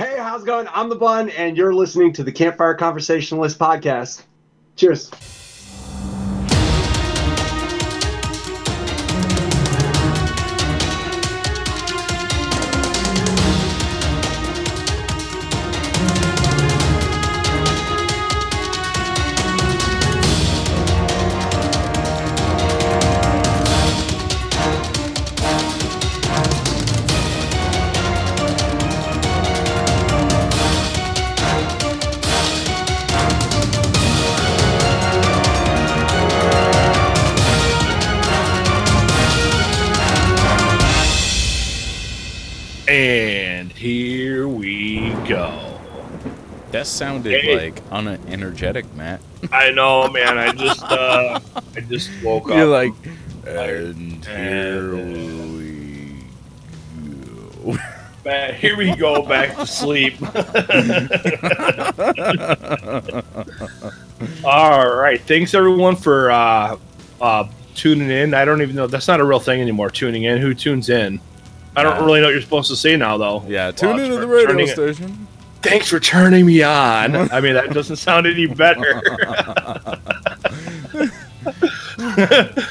Hey, how's it going? I'm the Bun, and you're listening to the Campfire Conversationalist podcast. Cheers. That sounded Hey. like unenergetic, Matt. I know, man. I just uh I just woke You're up. like, and here And- we go. Man, here we go back to sleep. All right. Thanks everyone for uh uh tuning in. I don't even know that's not a real thing anymore, tuning in. Who tunes in? I don't Yeah. really know what you're supposed to say now though. Yeah, tune Well, into the radio station. Thanks for turning me on. I mean, that doesn't sound any better.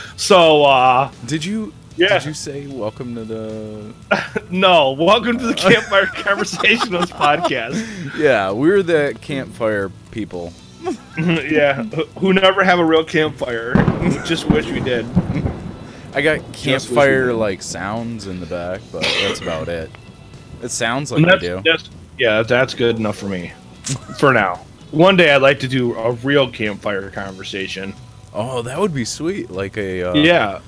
so, uh, Did you? Yeah. Did you say welcome to the? no, welcome to the Campfire Conversationalist podcast. Yeah, we're the campfire people. yeah, who never have a real campfire. Just wish we did. I got campfire like sounds in the back, but that's about it. It sounds like we do. that's yeah, that's good enough for me. For now. One day I'd like to do a real campfire conversation. Oh, that would be sweet. Like a uh, yeah.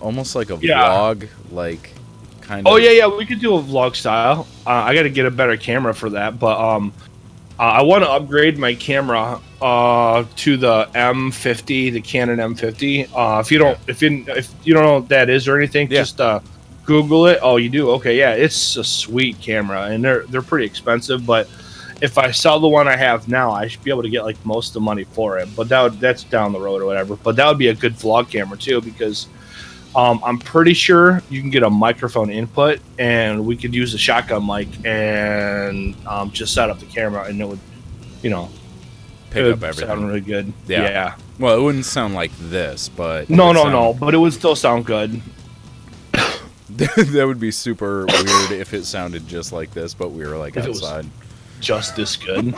almost like a Yeah. vlog, like kind of. Oh yeah, yeah, we could do a vlog style. Uh, I got to get a better camera for that, but um, uh, I want to upgrade my camera uh to the M50, the Canon M50. Uh, if you don't, if you if you don't know what that is or anything, Yeah. just uh, Google it. Oh, you do? Okay, yeah, it's a sweet camera, and they're they're pretty expensive, but. If I sell the one I have now, I should be able to get like most of the money for it. But that would, that's down the road or whatever. But that would be a good vlog camera too, because um, I'm pretty sure you can get a microphone input, and we could use a shotgun mic and um, just set up the camera, and it would, you know, pick up everything. sound really good. Yeah. Yeah. Well, it wouldn't sound like this, but No, no, sound- no. But it would still sound good. that would be super weird if it sounded just like this, but we were like If outside. Just as good.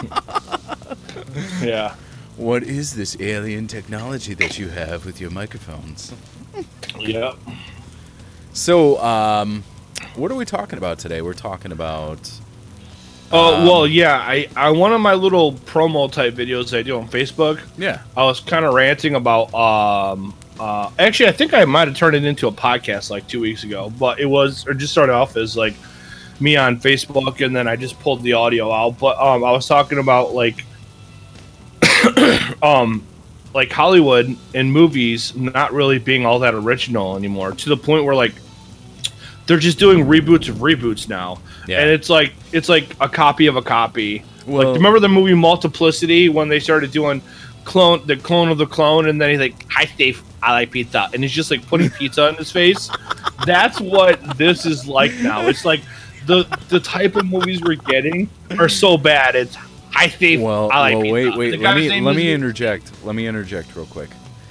yeah. What is this alien technology that you have with your microphones? Yeah. So, um, what are we talking about today? We're talking about. Oh Um, well, yeah. I, I one of my little promo type videos I do on Facebook. Yeah. I was kind of ranting about. Um, uh, actually, I think I might have turned it into a podcast like two weeks ago, but it was or just started off as like me on Facebook, and then I just pulled the audio out. But um, I was talking about like, um, like Hollywood and movies not really being all that original anymore, to the point where like they're just doing reboots of reboots now, Yeah. and it's like it's like a copy of a copy. Well- like, remember the movie Multiplicity when they started doing clone the clone of the clone, and then he's like, "Hi, Steve, I like pizza," and he's just like putting pizza in his face. That's what this is like now. It's like the the type of movies we're getting are so bad. It's Hi, Steve. Well, I like well pizza." wait, The wait. Let me let me interject. Let me interject real quick.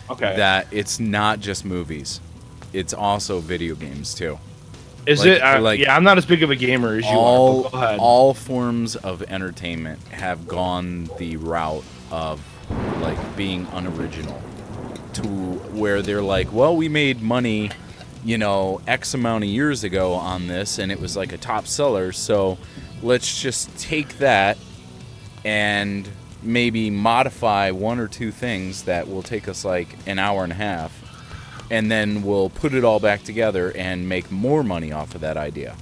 Okay. That it's not just movies; it's also video games too. Is like- it? Uh, like- yeah, I'm not as big of a gamer as you all are. Go ahead. all forms of entertainment have gone the route of like being unoriginal to where they're like, well, we made money, you know, X amount of years ago on this, and it was like a top seller, so let's just take that and maybe modify one or two things that will take us like an hour and a half and then we'll put it all back together and make more money off of that idea.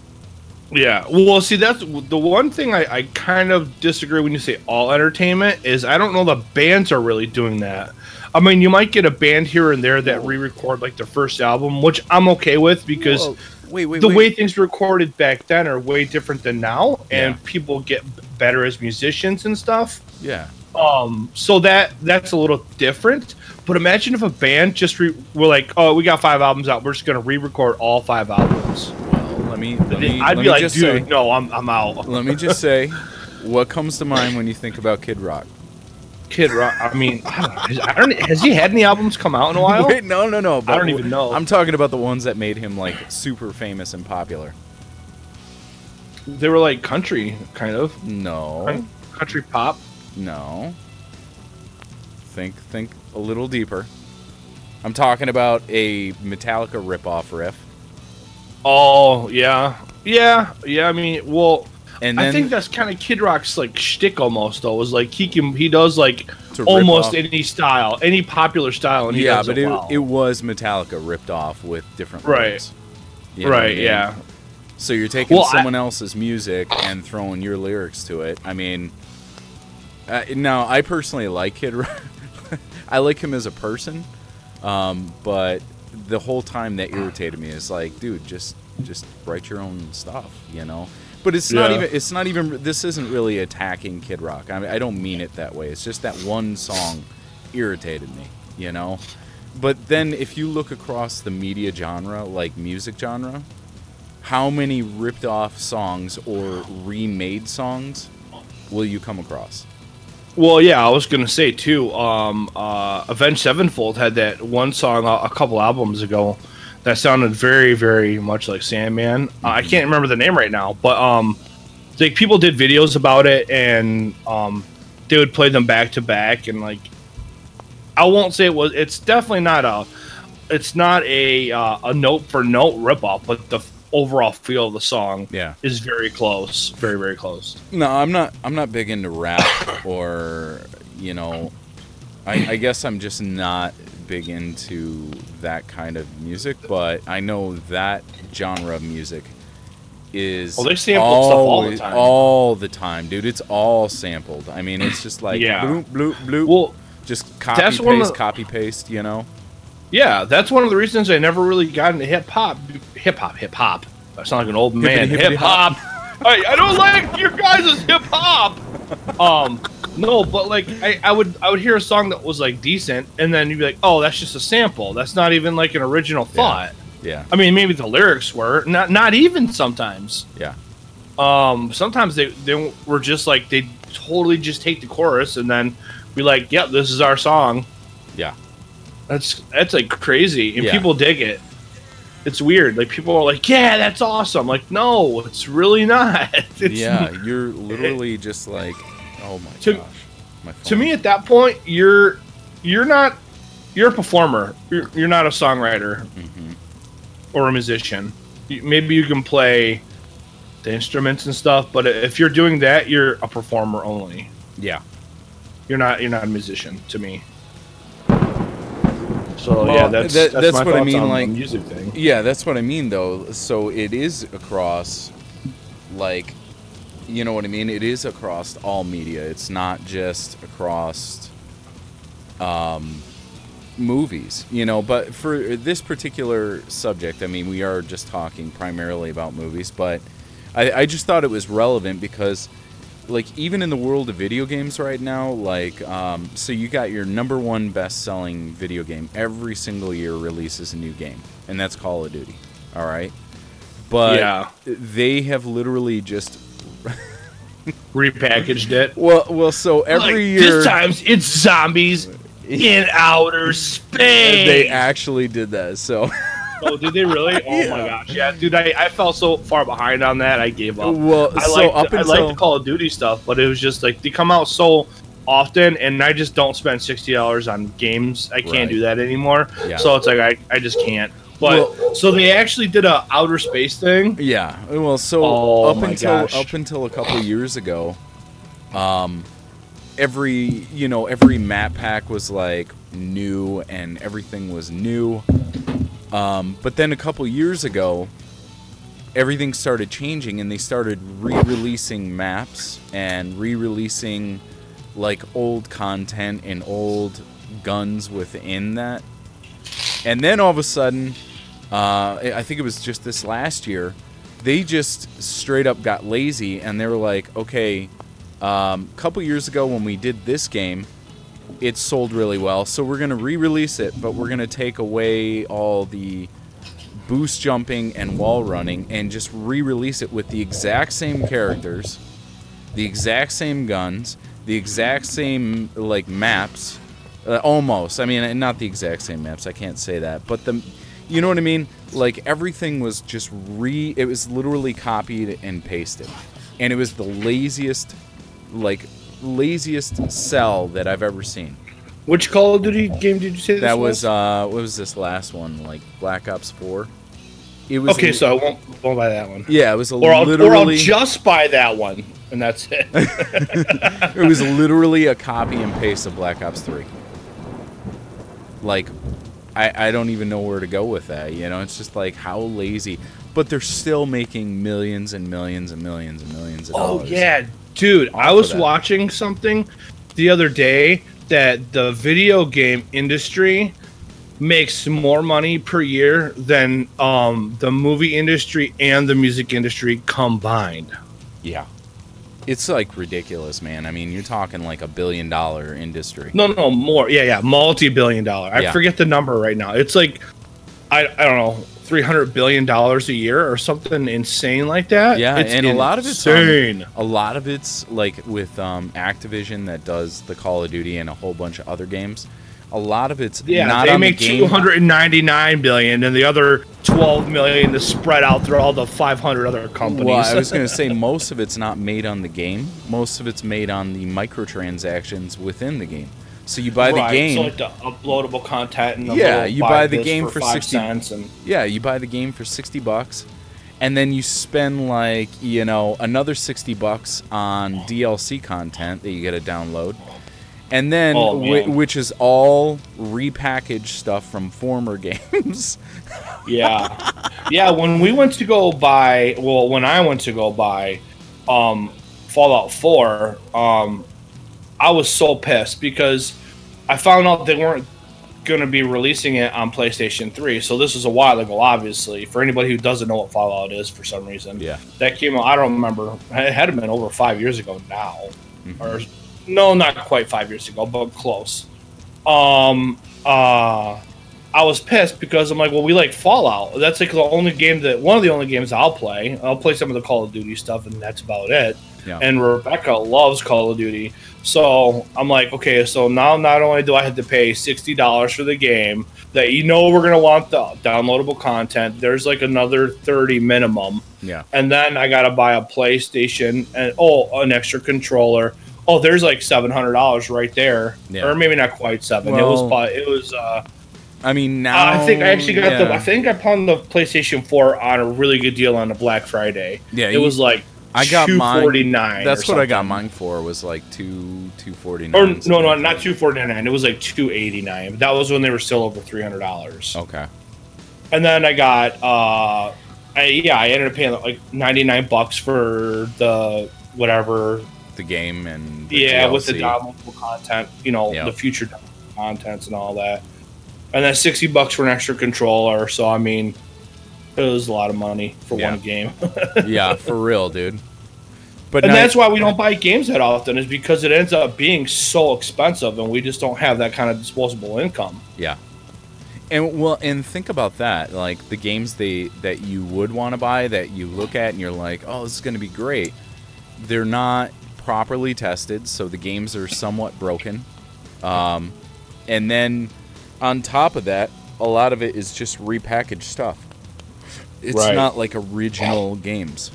Yeah. Well, see, that's the one thing I, I kind of disagree when you say all entertainment is I don't know the bands are really doing that. I mean, you might get a band here and there that re-record like their first album, which I'm okay with because Whoa, wait, wait, the wait. way things recorded back then are way different than now, and Yeah. people get better as musicians and stuff. yeah. Um, so that that's a little different. But imagine if a band just re- were like, "Oh, we got five albums out. We're just gonna re-record all five albums." Let me let me I'd let be me like, just dude, say, no, I'm I'm out. let me just say, what comes to mind when you think about Kid Rock? Kid Rock. I mean, I don't know. I don't, has he had any albums come out in a while? Wait, no, no, no. but don't even know. I'm talking about the ones that made him like super famous and popular. They were like country, kind of No, country pop. no. Think, think a little deeper. I'm talking about a Metallica ripoff riff, Oh yeah, yeah, yeah. I mean, well, and then I think that's kind of Kid Rock's like shtick almost though. Is like he can he does like almost any style, any popular style, and he yeah, but it, it, well. it was Metallica ripped off with different Right. lyrics. You know what I right, mean? yeah. So you're taking Well, I- someone else's music and throwing your lyrics to it. I mean, uh, now I personally like Kid Rock. I like him as a person, um, but the whole time that irritated me is like, dude, just just write your own stuff, you know. But it's not Yeah. even. It's not even. This isn't really attacking Kid Rock. I mean, I don't mean it that way. It's just that one song irritated me, you know. But then if you look across the media genre, like music genre, how many ripped off songs or remade songs will you come across? Well, yeah, I was gonna say too. Um, uh, Avenged Sevenfold had that one song a, a couple albums ago that sounded very, very much like Sandman. Uh, I can't remember the name right now, but um, like people did videos about it, and um, they would play them back to back, and like, I won't say it was. It's definitely not a. It's not a uh, a note for note ripoff, but the overall feel of the song Yeah. is very close, very, very close. No, I'm not. I'm not big into rap or you know. I, I guess I'm just not big into that kind of music, but I know that genre of music is Oh, they sample stuff all the time. all the time, dude. It's all sampled. I mean, it's just like Yeah. bloop bloop bloop. Well, just copy paste, the- copy paste. You know. Yeah, that's one of the reasons I never really got into hip hop. Hip hop, hip hop. I sound like an old man. Hip hop. I, I don't like your guys' hip hop. Um, no, but like I, I would I would hear a song that was like decent, and then you'd be like, oh, that's just a sample. That's not even like an original thought. Yeah. I mean, maybe the lyrics were not not even sometimes. Yeah. Um, sometimes they they were just like they totally just take the chorus and then be like, yep, this is our song. Yeah. That's that's like crazy, and Yeah. people dig it. It's weird. Like people are like, "Yeah, that's awesome." Like, no, it's really not. It's, yeah. You're literally just like, oh my To- gosh. My To me, at that point, you're you're not you're a performer. You're, you're not a songwriter Mhm. or a musician. You- Maybe you can play the instruments and stuff, but if you're doing that, you're a performer only. Yeah. You're not you're not a musician to me. So Well, yeah, that's that- that's, that's what I mean, like- music thing. Yeah, that's what I mean though. So it is across like you know what I mean? It is across all media. It's not just across um movies, you know, but for this particular subject, I mean, we are just talking primarily about movies, but I, I just thought it was relevant because like even in the world of video games right now like um, so you got your number one best-selling video game every single year releases a new game and that's call of duty all right but Yeah. they have literally just Repackaged it. well well so every Like, year This times it's zombies in outer space. they actually did that so oh, did they really? Oh my gosh, yeah, dude. I, I fell so far behind on that. I gave up. well I so like up I until like the Call of Duty stuff, but it was just like they come out so often, and I just don't spend sixty dollars on games. I can't Right. do that anymore. Yeah. So it's like I, I just can't. But so they actually did a outer space thing. Yeah. Well, so Oh up until gosh. up until a couple years ago, um, every you know every map pack was like new and everything was new. Um, but then a couple years ago, everything started changing and they started re-releasing maps and re-releasing like old content and old guns within that. And then all of a sudden, uh, I think it was just this last year, they just straight up got lazy and they were like, okay, a couple years ago when we did this game, it sold really well, so we're gonna re-release it, but we're gonna take away all the boost jumping and wall running and just re-release it with the exact same characters, the exact same guns, the exact same like maps, uh, almost. I mean, not the exact same maps. I can't say that, but the, you know what I mean? Like everything was just re. It was literally copied and pasted, and it was the laziest, like laziest sell that I've ever seen. Which Call of Duty game did you say this That was uh, what was this last one? Like Black Ops Four. It was okay, li- so I won't, won't buy that one. yeah, it was a Or I'll, or I'll just buy that one, and that's it. it was literally a copy and paste of Black Ops Three. Like, I I don't even know where to go with that. You know, it's just like how lazy. But they're still making millions and millions and millions and millions of oh dollars. yeah, dude! I was watching something the other day that the video game industry makes more money per year than um, the movie industry and the music industry combined. yeah. It's like ridiculous, man. I mean, you're talking like a billion dollar industry. No, no, more. Yeah, yeah, multi-billion dollar. I Yeah. forget the number right now. It's like I, I don't know, three hundred billion dollars a year or something insane like that. Yeah, It's and a lot of it's um, insane. A lot of it's like with um, Activision that does the Call of Duty and a whole bunch of other games. A lot of it's Yeah, not they make the game. two hundred and ninety nine billion, and the other twelve million is spread out through all the five hundred other companies. Well, I was going to say most of it's not made on the game. Most of it's made on the microtransactions within the game. So you buy the Right, game. so like the uploadable content. And the Yeah, you buy the game for five 60 cents, and Yeah, you buy the game for 60 bucks and then you spend like, you know, another 60 bucks on DLC content that you get to download. And then Oh, whi- which is all repackaged stuff from former games. yeah, yeah. When we went to go buy, well, when I went to go buy, um, Fallout Four, um, I was so pissed because I found out they weren't going to be releasing it on PlayStation 3. So this was a while ago, obviously. For anybody who doesn't know what Fallout is, for some reason, Yeah. that came out. I don't remember. It had been over five years ago now, Mhm. or no, not quite five years ago, but close. Um, uh, I was pissed because I'm like, well, we like Fallout. That's like the only game that one of the only games I'll play. I'll play some of the Call of Duty stuff, and that's about it. Yeah. And Rebecca loves Call of Duty, so I'm like, okay, so now not only do I have to pay sixty dollars for the game, that you know we're gonna want the downloadable content. There's like another thirty minimum Yeah. and then I gotta buy a PlayStation and oh, an extra controller. Oh, there's like seven hundred dollars right there, Yeah. or maybe not quite seven. it was, Well, but it was. Uh, I mean, now I think I actually got the. I think I found the PlayStation Four on a really good deal on a Black Friday. Yeah, it you- was like I got two mine- forty nine. That's what I got mine for was like 2 249. Or no, no, not two forty nine. It was like two eighty nine. That was when they were still over three hundred dollars. Okay. And then I got, uh, I, yeah, I ended up paying like ninety nine bucks for the whatever The game and the yeah, with the downloadable content, you know, Yeah. the future contents and all that. And then sixty bucks for an extra controller. So I mean, it was a lot of money for Yeah. one game. yeah, for real, dude. But and now- that's why we don't buy games that often, is because it ends up being so expensive, and we just don't have that kind of disposable income. Yeah. And well, and think about that. Like the games they that you would want to buy that you look at and you're like, "Oh, this is going to be great." They're not properly tested, so the games are somewhat broken. Um, and then on top of that, a lot of it is just repackaged stuff. It's Right. not like original games.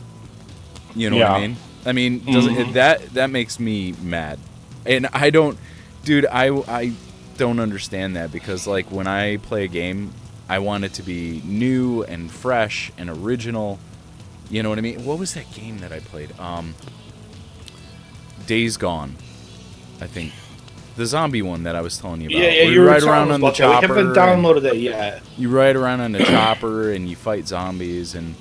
You know what I mean? I mean, doesn't Mhm. that that makes me mad. And I don't dude, I I don't understand that because like when I play a game, I want it to be new and fresh and original. You know what I mean? What was that game that I played? Um Days Gone. I think the zombie one that I was telling you about. Yeah, yeah, you ride around on the about that. We haven't downloaded that yet. you ride around on a chopper and you fight zombies and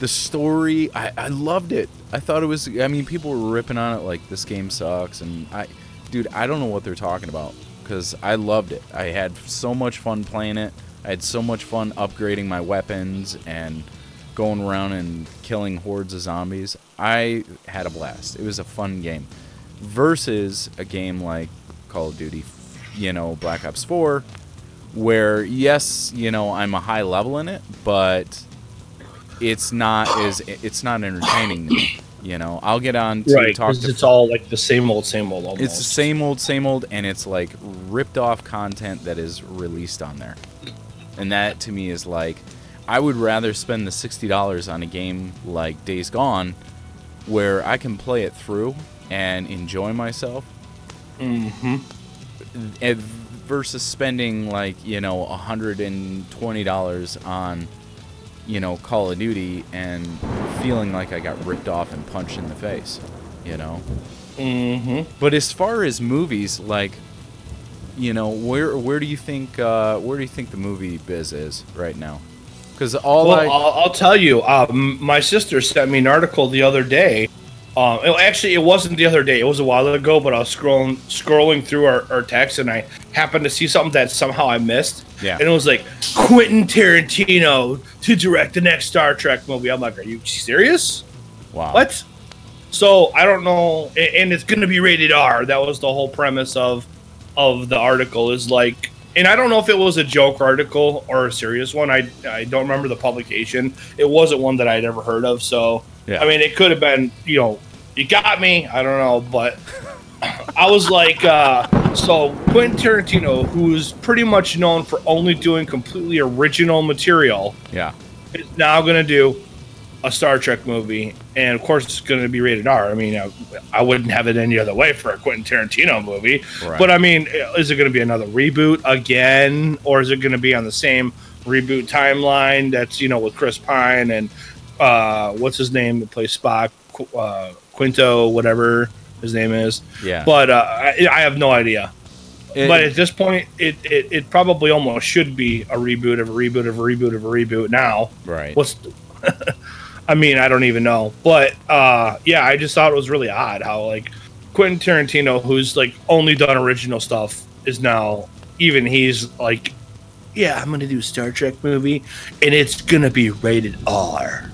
the story I, I loved it i thought it was i mean people were ripping on it like this game sucks and i dude i don't know what they're talking about because i loved it i had so much fun playing it i had so much fun upgrading my weapons and going around and killing hordes of zombies i had a blast it was a fun game versus a game like call of duty you know black ops 4 where yes, you know, I'm a high level in it, but it's not as it's not entertaining me. You know, I'll get on to right, talk to it's all like the same old, same old. Almost. it's the same old, same old, and it's like ripped off content that is released on there. And that to me is like, I would rather spend the $60 on a game like Days Gone where I can play it through and enjoy myself Mm-hmm. versus spending like, you know, $120 on, you know, Call of Duty and feeling like I got ripped off and punched in the face, you know? Mm-hmm. But as far as movies, like, you know, where where do you think uh, where do you think the movie biz is right now? Because all Well, I I'll, I'll tell you. Um, my sister sent me an article the other day. Um, it- actually, it wasn't the other day. It was a while ago. But I was scrolling scrolling through our, our text, and I happened to see something that somehow I missed. Yeah. And it was like Quentin Tarantino to direct the next Star Trek movie. I'm like, are you serious? wow What? So I don't know, and it's going to be rated R. That was the whole premise of of the article. Is like, and I don't know if it was a joke article or a serious one. I I don't remember the publication. It wasn't one that I'd ever heard of. So Yeah. I mean, it could have been. You know, you got me. I don't know, but I was like, uh, so Quentin Tarantino, who's pretty much known for only doing completely original material yeah is now going to do a Star Trek movie, and of course it's going to be rated R. I mean, I, I wouldn't have it any other way for a Quentin Tarantino movie. Right. But I mean, is it going to be another reboot again, or is it going to be on the same reboot timeline that's you know with Chris Pine and uh, what's his name that plays Spock, uh, Quinto, whatever his name is. yeah. But uh, I, I have no idea. It- but at this point, it, it, it probably almost should be a reboot of a reboot of a reboot of a reboot now. right. What's I mean, I don't even know. But uh yeah, I just thought it was really odd how like Quentin Tarantino, who's like only done original stuff, is now even he's like, Yeah, I'm gonna do a Star Trek movie and it's gonna be rated R.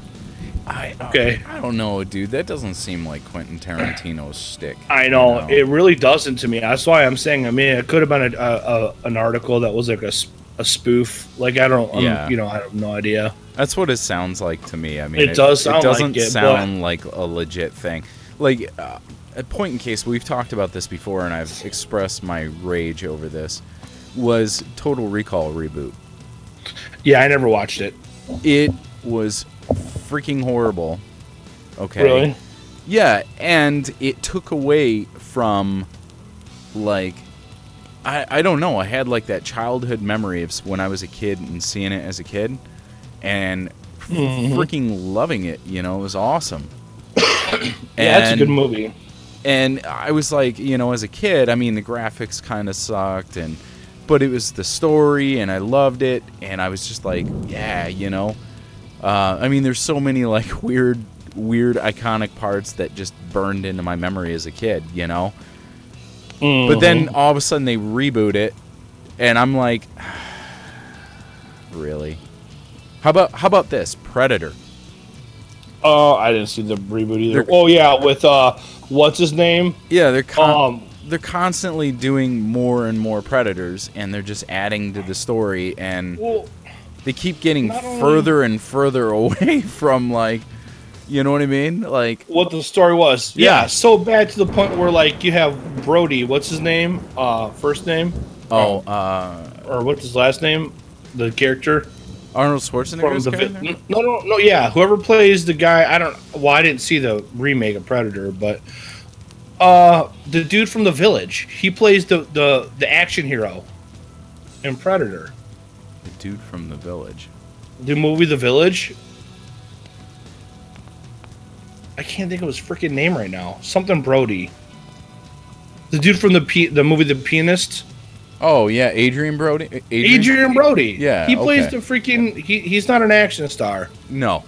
I, Okay. I don't know, dude. That doesn't seem like Quentin Tarantino's stick. I know No. it really doesn't to me. That's why I'm saying. I mean, it could have been a, a, a an article that was like a, a spoof. Like I don't, I'm, Yeah. you know, I have no idea. That's what it sounds like to me. I mean, It does sound it doesn't like it, sound like a legit thing. Like uh, a point in case we've talked about this before, and I've expressed my rage over this. Was Total Recall reboot? Yeah, I never watched it. It was freaking horrible. Okay. Really? Yeah, and it took away from like I I don't know, I had like that childhood memory of when I was a kid and seeing it as a kid and Mhm. freaking loving it, you know, it was awesome. Yeah, that's a good movie. and I was like, you know, as a kid, I mean, the graphics kind of sucked, and but it was the story, and I loved it, and I was just like, yeah, you know. Uh, I mean, there's so many like weird, weird, iconic parts that just burned into my memory as a kid, you know. But then Mhm. all of a sudden they reboot it, and I'm like, really? How about how about this Predator? Oh, I didn't see the reboot either. They're- Oh yeah, with uh, what's his name? Yeah, they're con- Um, they're constantly doing more and more predators, and they're just adding to the story, and well, they keep getting Not only- further and further away from like, you know what I mean? Like, what the story was? Yeah. Yeah. so bad to the point where like you have Brody. What's his name? Uh, first name oh, uh, or what's his last name? The character Arnold from Schwarzenegger's the character? no no no yeah whoever plays the guy I don't well I didn't see the remake of Predator but uh the dude from the Village he plays the the the action hero in Predator The dude from the village. the movie The Village. I can't think of his freaking name right now. Something Brody. The dude from the P- the movie The Pianist. Oh yeah, Adrien Brody. Adrien? Adrien Brody. Yeah, He plays okay. the freaking. He, he's not an action star. No,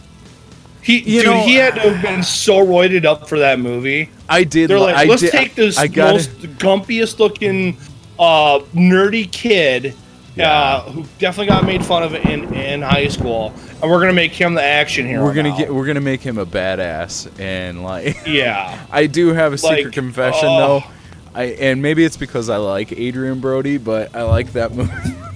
He You dude, know- he had to have been so roided up for that movie. I did. They're like, I let's did- take this I got most gumpiest looking, uh, nerdy kid, Yeah. uh, who definitely got made fun of in, in high school, and we're gonna make him the action hero. We're gonna now. get. We're gonna make him a badass, and like, Yeah. I do have a secret Like, confession oh. though. I and maybe it's because I like Adrien Brody, but I like that movie.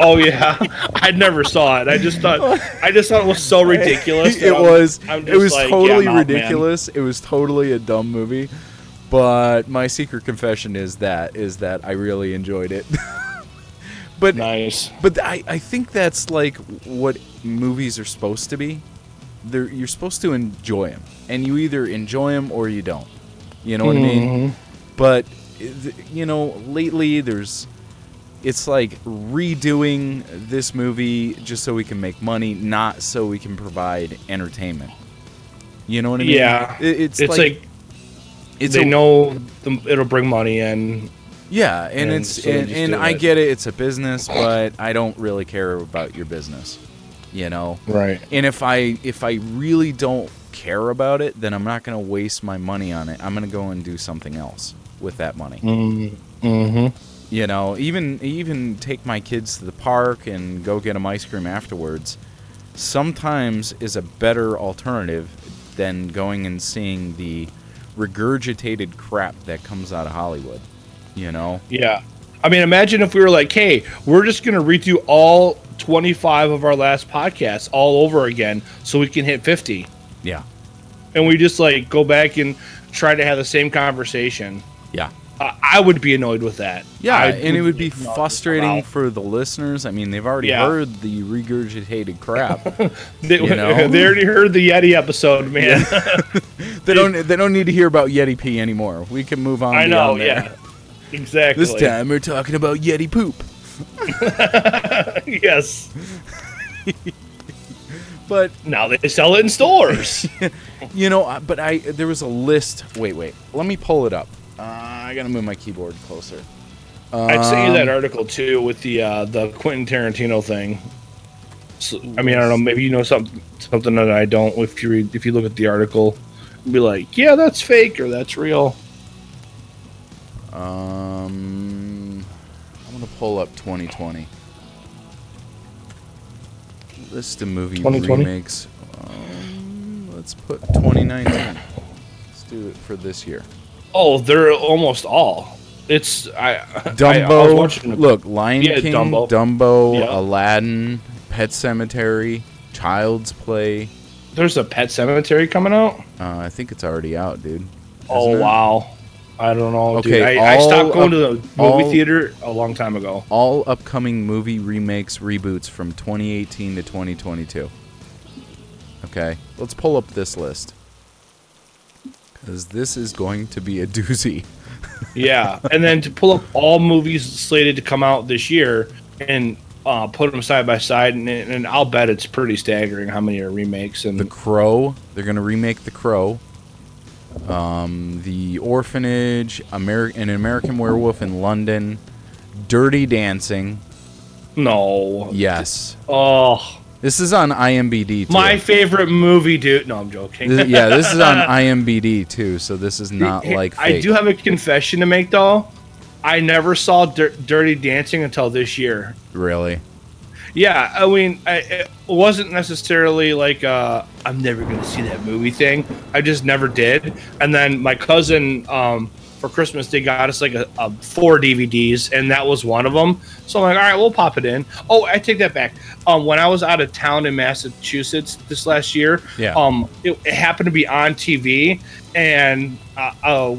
Oh yeah, I never saw it. I just thought I just thought it was so ridiculous. it I'm- was I'm it was like, totally yeah, I'm out, man. ridiculous. It was totally a dumb movie. But my secret confession is that is that I really enjoyed it. but Nice. but I, I think that's like what movies are supposed to be. They're, you're supposed to enjoy them, and you either enjoy them or you don't. You know what I mean? Mm-hmm. But you know, lately there's it's like redoing this movie just so we can make money, not so we can provide entertainment. You know what I mean? Yeah. It- it's, It's, like, like, it's they a- know the, it'll bring money in. Yeah, and, and it's so and, and I it. get it. It's a business, but I don't really care about your business. You know. Right. And if I if I really don't care about it, then I'm not gonna waste my money on it. I'm gonna go and do something else with that money. Mm-hmm. You know, even even take my kids to the park and go get them ice cream afterwards. Sometimes is a better alternative than going and seeing the regurgitated crap that comes out of Hollywood. You know. Yeah. I mean, imagine if we were like, hey, we're just going to redo all 25 of our last podcasts all over again so we can hit 50. Yeah. And we just like go back and try to have the same conversation. Yeah. Uh, I would be annoyed with that. Yeah, I and it would be frustrating for the listeners. I mean, they've already Yeah. heard the regurgitated crap. They, you know? they already heard the Yeti episode, man. they don't they don't need to hear about Yeti pee anymore. We can move on. I know, yeah. Exactly. This time we're talking about Yeti poop. yes. But Now they sell it in stores. you know, but I there was a list. Wait, wait. Let me pull it up. Uh, I gotta move my keyboard closer. I'd send you that Um, article too with the uh, the Quentin Tarantino thing. So, I mean, I don't know. Maybe you know something something that I don't. If you read, if you look at the article, be like, yeah, that's fake or that's real. Um, I'm gonna pull up 2020. List of movie 2020? remakes. Um, let's put 2019. Let's do it for this year. Oh, they're almost all. It's I. I- I Dumbo. watching a- look, Lion Yeah, King, Dumbo. Dumbo, Yeah. Aladdin, Pet Sematary, Child's Play. There's a Pet Sematary coming out. Uh, I think it's already out, dude. Oh it? wow. I don't know, dude. Okay, I, I all stopped going to the movie all- theater a long time ago. All upcoming movie remakes, reboots from 2018 to 2022. Okay, let's pull up this list. Because this is going to be a doozy. Yeah, and then to pull up all movies slated to come out this year and uh, put them side by side, and, and I'll bet it's pretty staggering how many are remakes. And The Crow, they're going to remake The Crow. Um, the Orphanage, Ameri- An American Werewolf in London, Dirty Dancing. no, Yes. oh, This is on IMBD too. my favorite movie, dude. No, I'm joking. This- yeah, this is on IMBD too, so this is not like I do have a confession to make though. I never saw Dir- Dirty Dancing until this year. really. Yeah, I mean, I, it wasn't necessarily like uh, I'm never gonna see that movie thing. I just never did. And then my cousin, um, for Christmas, they got us like a, a four DVDs, and that was one of them. So I'm like, all right, we'll pop it in. Oh, I take that back. Um, when I was out of town in Massachusetts this last year, Yeah. um, it, it happened to be on TV, and uh, uh,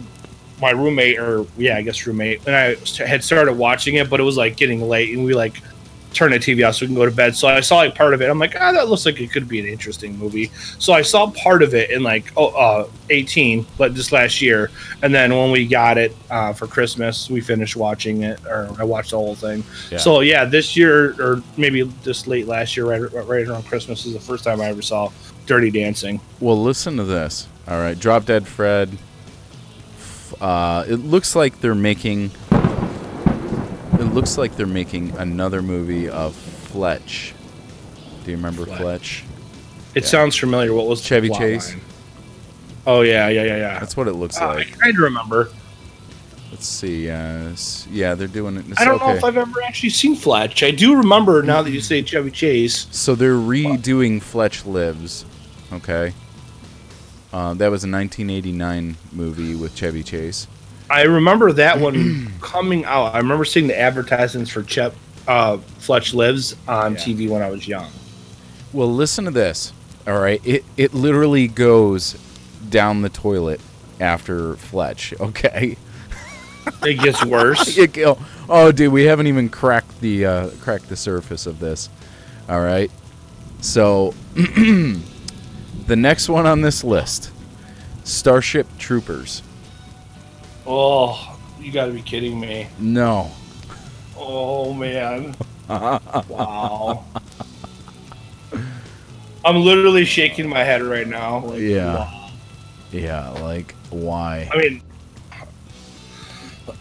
my roommate, or yeah, I guess roommate, and I had started watching it, but it was like getting late, and we like turn the TV off so we can go to bed. So I saw like part of it. I'm like, ah, that looks like it could be an interesting movie. So I saw part of it in like oh, uh, 18, but just last year. And then when we got it uh, for Christmas, we finished watching it, or I watched the whole thing. Yeah. So yeah, this year or maybe just late last year, right, right around Christmas, is the first time I ever saw Dirty Dancing. Well, listen to this. All right, Drop Dead Fred. Uh, it looks like they're making. It looks like they're making another movie of Fletch. Do you remember Fletch. Fletch? It Yeah. sounds familiar. What was Chevy Chase? line? Oh yeah, yeah, yeah, yeah. That's what it looks Uh, I like. kind of remember. Let's see. Uh, yeah, they're doing it. It's I don't know if I've ever actually seen Fletch. I do remember now that you say Chevy Chase. So they're redoing Fletch Lives. Okay. Uh, that was a 1989 movie with Chevy Chase. I remember that one coming out. I remember seeing the advertisements for Chev uh, Fletch Lives on Yeah. TV when I was young. Well, listen to this. All right, it it literally goes down the toilet after Fletch. Okay. It gets worse. It go- oh, dude, we haven't even cracked the uh, cracked the surface of this. All right. So, the next one on this list, Starship Troopers. Oh, you got to be kidding me. No. Oh man. wow. I'm literally shaking my head right now. Like, Yeah. wow. Yeah, like why? I mean,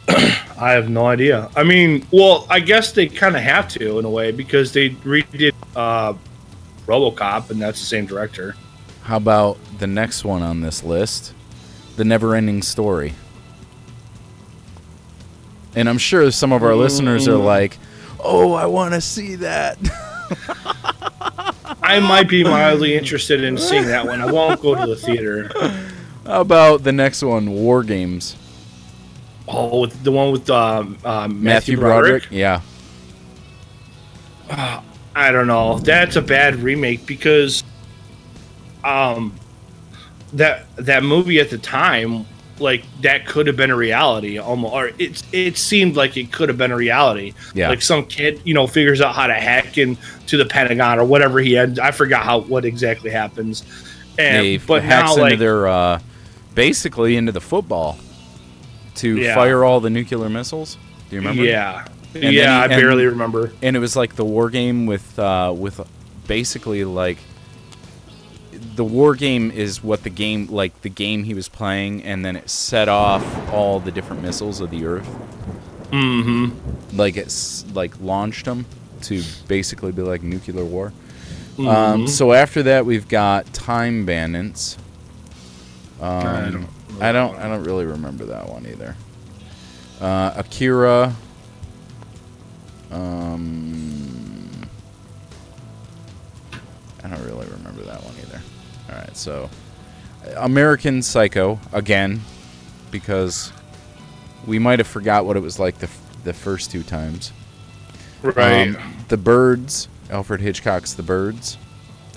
I have no idea. I mean, well, I guess they kind of have to in a way because they redid uh, RoboCop, and that's the same director. How about the next one on this list, The Never-Ending Story? And I'm sure some of our listeners are Mm. like, "Oh, I want to see that." I might be mildly interested in seeing that one. I won't go to the theater. How about the next one, War Games? Oh, with the one with um, uh, Matthew, Matthew Broderick. Broderick? Yeah. I don't know. That's a bad remake because um that that movie at the time like that could have been a reality almost or it it seemed like it could have been a reality. Yeah. Like some kid, you know, figures out how to hack into the Pentagon or whatever he had. I forgot how what exactly happens. And They but hacks now into like their uh, basically into the football to Yeah. fire all the nuclear missiles. Do you remember? yeah. and then he- yeah, I and- barely remember. and it was like the war game with uh, with basically like the war game is what the game like the game he was playing and then it set off all the different missiles of the earth. Mm-hmm. like it's like launched them to basically be like nuclear war. Mm-hmm. um, so after that we've got time bandits. Um, I don't I don't I don't really remember that one either. Uh, Akira. Um, I don't really remember that one right, so American Psycho again, because we might have forgot what it was like the f- the first two times. Right. Um, the Birds, Alfred Hitchcock's The Birds.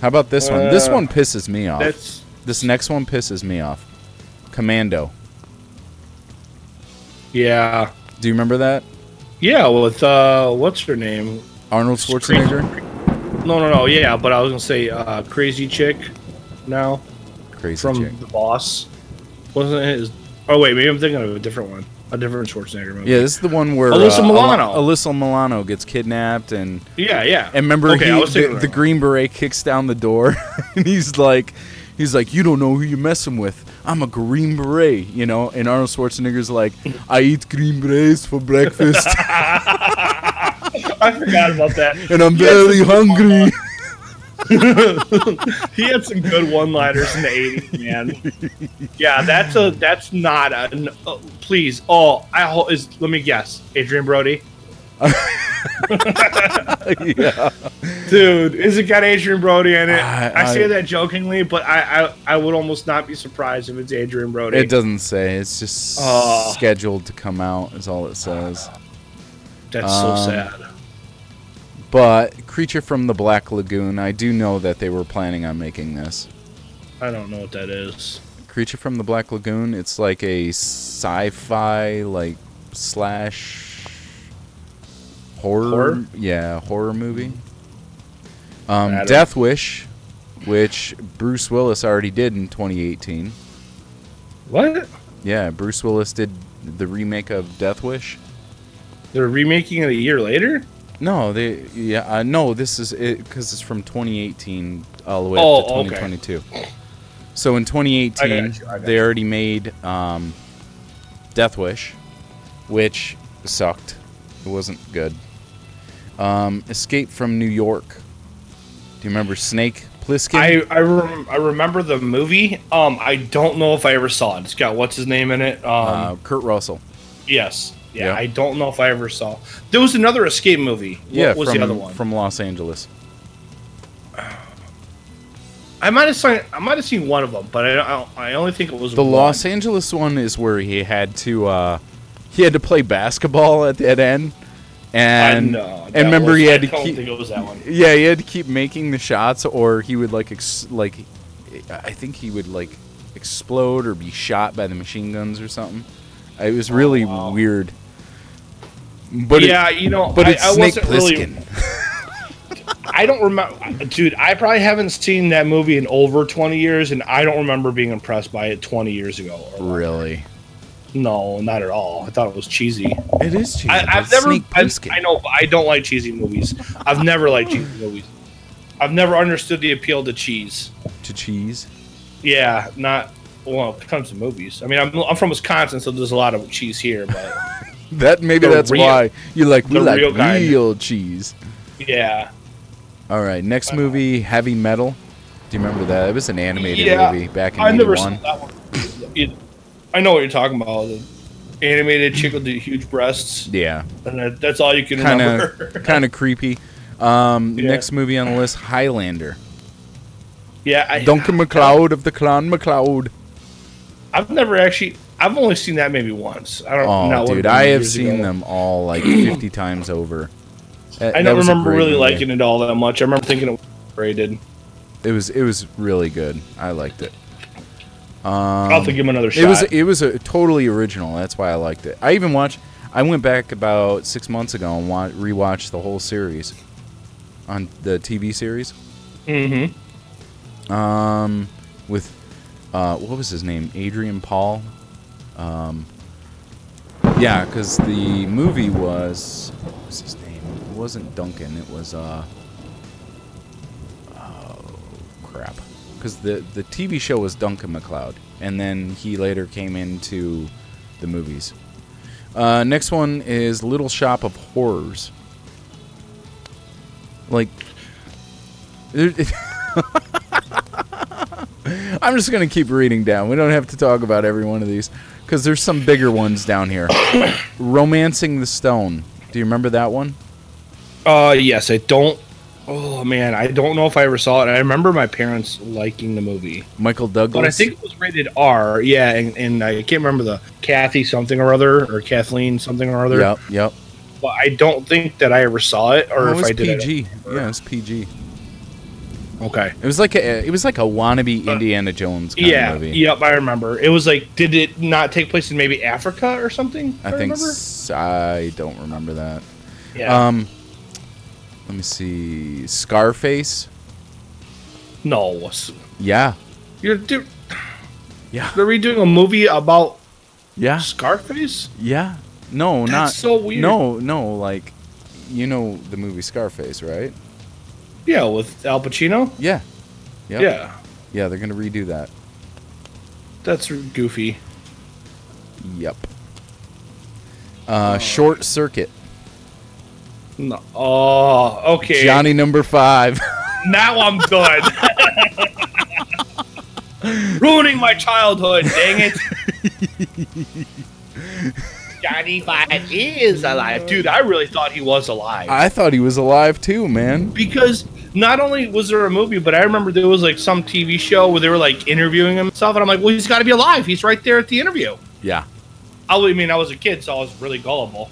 How about this one? This Uh, one pisses me off. This next one pisses me off. Commando. yeah. Do you remember that? Yeah, with uh what's her name? Arnold Schwarzenegger. No, no, no. Yeah, but I was gonna say uh, crazy chick. Now Crazy from chick. the boss, wasn't it? His, oh wait, maybe I'm thinking of a different one, a different Schwarzenegger movie. Yeah, this is the one where Alyssa uh, Milano. Al- Alyssa Milano gets kidnapped, and yeah, yeah. and remember Okay, he, the, the. Green Beret kicks down the door, and he's like, he's like, you don't know who you're messing with. I'm a Green Beret, you know. And Arnold Schwarzenegger's like, I eat Green Berets for breakfast, I forgot about that. and I'm had very hungry. He had some good one-liners in the '80s, man. Yeah, that's a that's not a. n- uh, please, oh, I ho- is. Let me guess, Adrien Brody. yeah, Dude, is it got Adrien Brody in it? I- I, say that jokingly, but I, I I would almost not be surprised if it's Adrien Brody. it doesn't say. It's just Oh. scheduled to come out. Is all it says. That's Um, so sad. But Creature from the Black Lagoon, I do know that they were planning on making this. I don't know what that is. Creature from the Black Lagoon, it's like a sci-fi like slash horror, Horror? yeah, horror movie. Um, Death Wish, which Bruce Willis already did in 2018. What? Yeah, Bruce Willis did the remake of Death Wish. They're remaking it a year later? No, they yeah, uh, no, this is it because it's from 2018 all the way Oh, up to okay. 2022. So in 2018, I got you, they you. already made um, Death Wish, which sucked. It wasn't good. Um, Escape from New York. Do you remember Snake Plissken? I I, rem- I remember the movie. Um, I don't know if I ever saw it. It's got what's his name in it. Um, uh, Kurt Russell. yes. Yeah, yeah. I don't know if I ever saw. There was another escape movie. What yeah, was from, the other one? from Los Angeles. I might have seen I might have seen one of them, but I I, I only think it was The one. Los Angeles one is where he had to uh, he had to play basketball at that end, and I know, and remember was- he had I to don't keep think it was that one. yeah he had to keep making the shots or he would like ex- like I think he would like explode or be shot by the machine guns or something. It was really Oh, wow. weird. But it- yeah, you know, but I, it's I Snake wasn't really. I don't remember, dude. I probably haven't seen that movie in over twenty years, and I don't remember being impressed by it twenty years ago. really, No, not at all. I thought it was cheesy. it is cheesy. I, I've never. Snake I, Plissken. I know, I don't like cheesy movies. I've never liked cheesy movies. I've never understood the appeal to cheese. to cheese. Yeah, not well. When it comes to movies, I mean, I'm, I'm from Wisconsin, so there's a lot of cheese here, but That maybe The that's real- why you like we like real real cheese. yeah. All right, next movie, Heavy Metal. Do you remember that? It was an animated Yeah, movie back in the day. I never '81. saw that one. It, I know what you're talking about. The animated chick with the huge breasts, Yeah, and that, that's all you can kind remember. of kind of creepy. Um, Yeah. Next movie on the list, Highlander. yeah, I, Duncan MacLeod of the Clan MacLeod. I've never actually. I've only seen that maybe once. I don't. Oh, know what dude, I have seen ago. them all like 50 times over. That- I don't remember really movie. liking it all that much. I remember thinking it was rated. It was it was really good. I liked it. Um, I'll have to give him another shot. It was it was a totally original. That's why I liked it. I even watched. I went back about six months ago and wa- rewatched the whole series on the TV series. mm-hmm. Um, with uh, what was his name? Adrian Paul. Um, yeah, because the movie was what was his name? It wasn't Duncan. It was uh. Oh crap! Because the the TV show was Duncan MacLeod, and then he later came into the movies. Uh, next one is Little Shop of Horrors. Like, I'm just gonna keep reading down. We don't have to talk about every one of these because there's some bigger ones down here. Romancing the Stone. Do you remember that one? Uh, yes, I don't. Oh man, I don't know if I ever saw it. I remember my parents liking the movie, Michael Douglas. but I think it was rated R. Yeah, and, and I can't remember the Kathy something or other or Kathleen something or other. Yep, yep. But I don't think that I ever saw it, or if I did, PG. Yeah, it's PG. Okay. It was like a it was like a wannabe Indiana Jones kind Uh, Yeah. of movie. Yep, I remember. It was like, did it not take place in maybe Africa or something? I if think s- I don't remember that. Yeah. Um, let me see. Scarface. no. Yeah, You're dude, yeah, they're redoing a movie about yeah, Scarface. yeah. No, That's not so weird. No, no. Like, you know the movie Scarface, right? Yeah, with Al Pacino. Yeah. Yep. Yeah, Yeah, they're gonna redo that. that's goofy. Yep. Uh, Short Circuit. No. Oh, okay. Johnny Number Five. Now I'm done. Ruining my childhood. Dang it. Johnny Five is alive, dude. I really thought he was alive. I thought he was alive too, man. because not only was there a movie, but I remember there was like some TV show where they were like interviewing him and I'm like, well, he's got to be alive. He's right there at the interview. Yeah. I mean, I was a kid, so I was really gullible.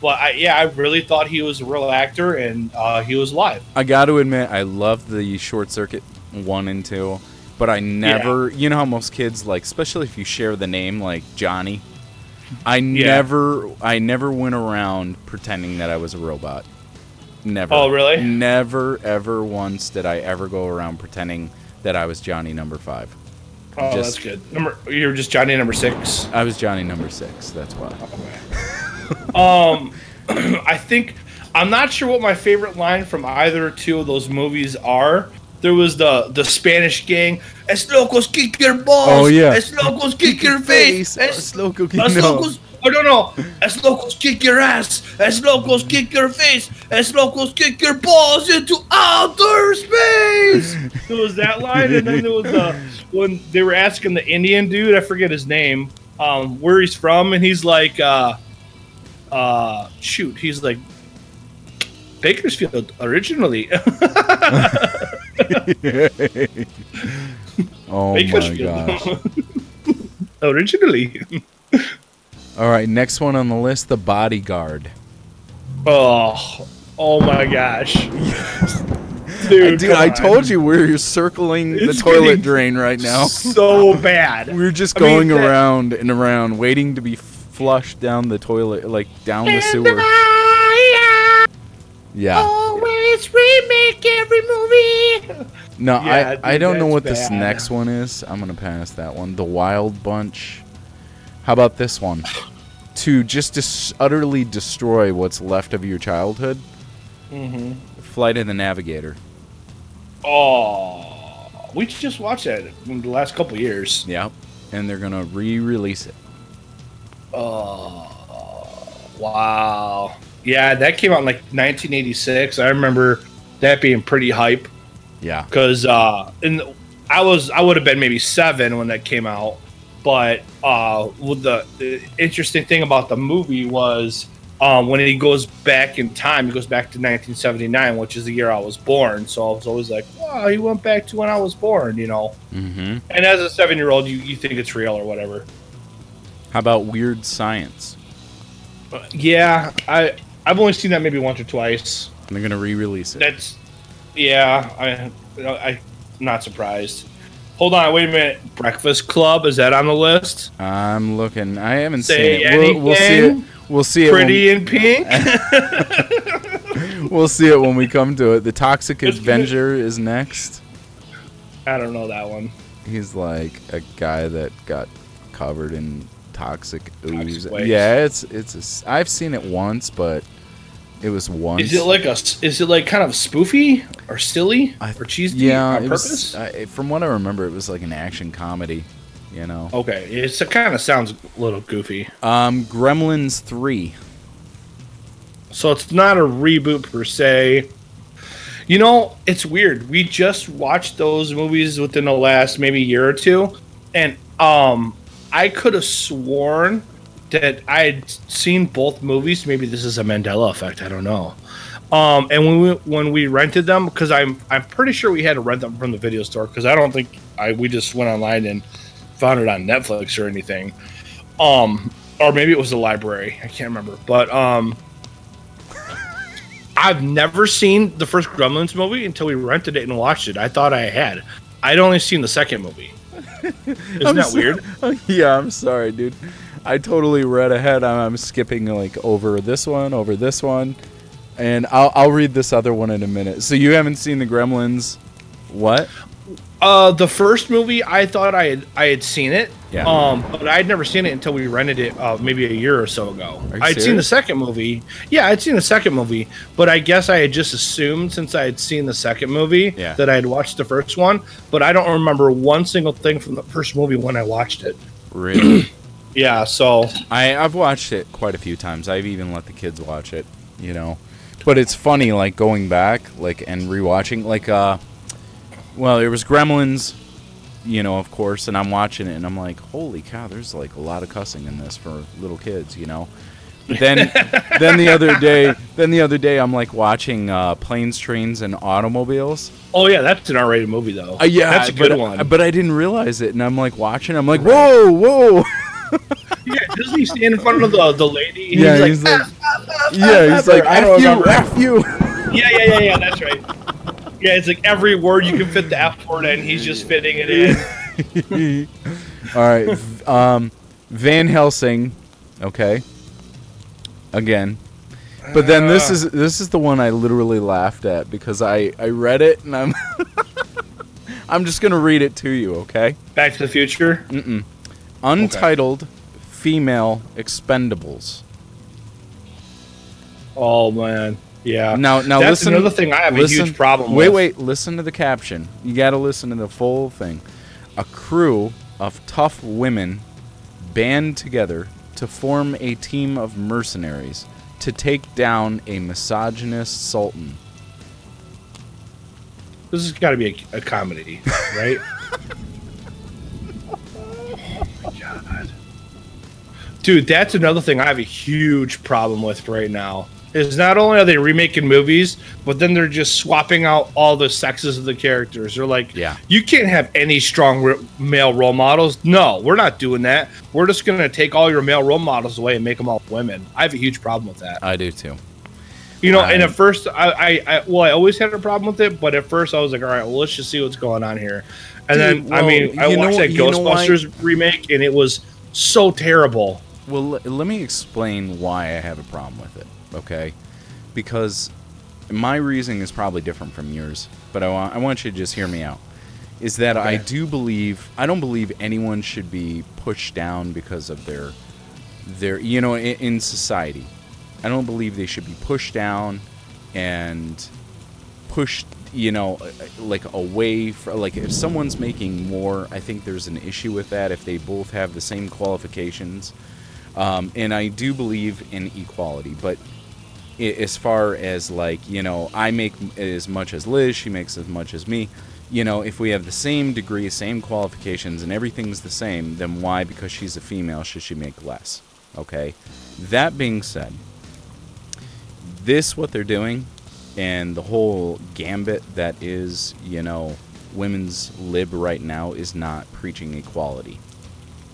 But I, yeah, I really thought he was a real actor, and uh, he was alive. I got to admit, I love the Short Circuit one and two, but I never. You know how most kids like, especially if you share the name like Johnny. I never, I never went around pretending that I was a robot. Never. Oh, really? Never, ever once did I ever go around pretending that I was Johnny Number Five. Oh, Just- that's good. Number, you're just Johnny number six. I was Johnny Number Six. That's why. Um, I think I'm not sure what my favorite line from either two of those movies are. There was the the Spanish gang. Es locos kick your balls. Oh, yeah. Es locos kick your face. Es, es locos. Oh no no. Es locos kick your ass. as locals kick your face. as locals kick your balls into outer space. There was that line, and then there was the when they were asking the Indian dude. I forget his name. Um, where he's from, and he's like, uh, uh, shoot, he's like Bakersfield originally. Oh my gosh. originally. All right, next one on the list, The Bodyguard. Oh, oh my gosh. Dude, Dude, I told you we're circling the toilet drain right now. So bad. We're just I mean, going that- around and around, waiting to be flushed down the toilet, like down the sewer. Yeah. Always remake every movie. No, Yeah, I, I don't know that's what this bad. next one is. I'm gonna pass that one. The Wild Bunch. How about this one? To just dis- utterly destroy what's left of your childhood. Mm-hmm. Flight of the Navigator. Oh, we just watched that in the last couple years. Yeah, And they're gonna re-release it. Oh, wow. Yeah, that came out in like 1986. I remember that being pretty hype Yeah. because uh, and I was I would have been maybe seven when that came out. But uh, the, the interesting thing about the movie was um, when he goes back in time, he goes back to 1979, which is the year I was born. So I was always like, "Wow, he went back to when I was born," you know. Mm-hmm. And as a seven-year-old, you, you think it's real or whatever. How about Weird Science? But yeah, I I've only seen that maybe once or twice. They're gonna re-release it. That's yeah, I I I'm not surprised. Hold on, wait a minute. Breakfast Club is that on the list? I'm looking. I haven't Say seen it. We'll, we'll see it. We'll see it. Pretty in Pink. We'll see it when we come to it. The Toxic Avenger is next. I don't know that one. He's like a guy that got covered in toxic ooze. waste. Yeah, it's it's. A, I've seen it once, but it was once. Is it like a? Is it like kind of spoofy or silly I- or cheesy yeah, on purpose? was. I, from what I remember, it was like an action comedy. You know. okay, it's, it kind of sounds a little goofy. Um, Gremlins three. So it's not a reboot per se. You know, it's weird. We just watched those movies within the last maybe year or two, and um, I could have sworn that I had seen both movies. Maybe this is a Mandela effect. I don't know. Um, and when we when we rented them, because I'm I'm pretty sure we had to rent them from the video store because I don't think I we just went online and found it on Netflix or anything. Um, or maybe it was the library. I can't remember, but um. I've never seen the first Gremlins movie until we rented it and watched it. I thought I had. I'd only seen the second movie. Isn't I'm that so- weird? yeah, I'm sorry, dude. I totally read ahead. I'm, I'm skipping like over this one, over this one, and I'll I'll read this other one in a minute. So you haven't seen the Gremlins? What? Uh, the first movie, I thought I had I had seen it. Yeah. Um, but I'd never seen it until we rented it uh, maybe a year or so ago. Are you I'd seen the second movie. Yeah, I'd seen the second movie, but I guess I had just assumed since I had seen the second movie Yeah. that I had watched the first one. But I don't remember one single thing from the first movie when I watched it. Really? Yeah, so I I've watched it quite a few times. I've even let the kids watch it. You know, but it's funny like going back like and rewatching like uh, well there was Gremlins. You know, of course, and I'm watching it, and I'm like, "Holy cow!" There's like a lot of cussing in this for little kids, you know. But then, then the other day, then the other day, I'm like watching uh, planes, trains, and automobiles. oh yeah, that's an R-rated movie though. Uh, yeah, that's a good but, one. But I didn't realize it, and I'm like watching. I'm like, "Whoa, whoa!" yeah, doesn't he stand in front of the the lady? and yeah, he's he's like, like, yeah, he's like, I don't "F you, f you." yeah, yeah, yeah, yeah. That's right. Yeah, it's like every word you can fit the F word in, he's just fitting it in. All right, um, Van Helsing, okay. Again, but then this is this is the one I literally laughed at because I I read it and I'm I'm just gonna read it to you, okay? Back to the Future. Mm-mm. Untitled female expendables. Oh man, yeah. Now now That's listen. another thing I have listen- a huge problem Wait, with. wait. Listen to the caption. You got to listen to the full thing. A crew of tough women band together to form a team of mercenaries to take down a misogynist sultan. This has got to be a, a comedy, right? dude, that's another thing I have a huge problem with right now. Is not only are they remaking movies, but then they're just swapping out all the sexes of the characters. They're like, Yeah. you can't have any strong re- male role models. No, we're not doing that. We're just gonna take all your male role models away and make them all women. I have a huge problem with that. I do too. You know, and at first, I, I, I, well, I always had a problem with it, but at first I was like, all right, well, let's just see what's going on here. And Dude, then, I mean, I know- watched that know why- Ghostbusters remake, and it was so terrible. Well, let me explain why I have a problem with it, okay? Because my reasoning is probably different from yours, but I want I want you to just hear me out. Is that I do believe I don't believe anyone should be pushed down because of their their you know in, in society. I don't believe they should be pushed down and pushed you know like away for like if someone's making more i think there's an issue with that if they both have the same qualifications um, and i do believe in equality but as far as like you know i make as much as liz she makes as much as me you know if we have the same degree same qualifications and everything's the same then why because she's a female should she make less okay? That being said this what they're doing and the whole gambit that is you know women's lib right now is not preaching equality.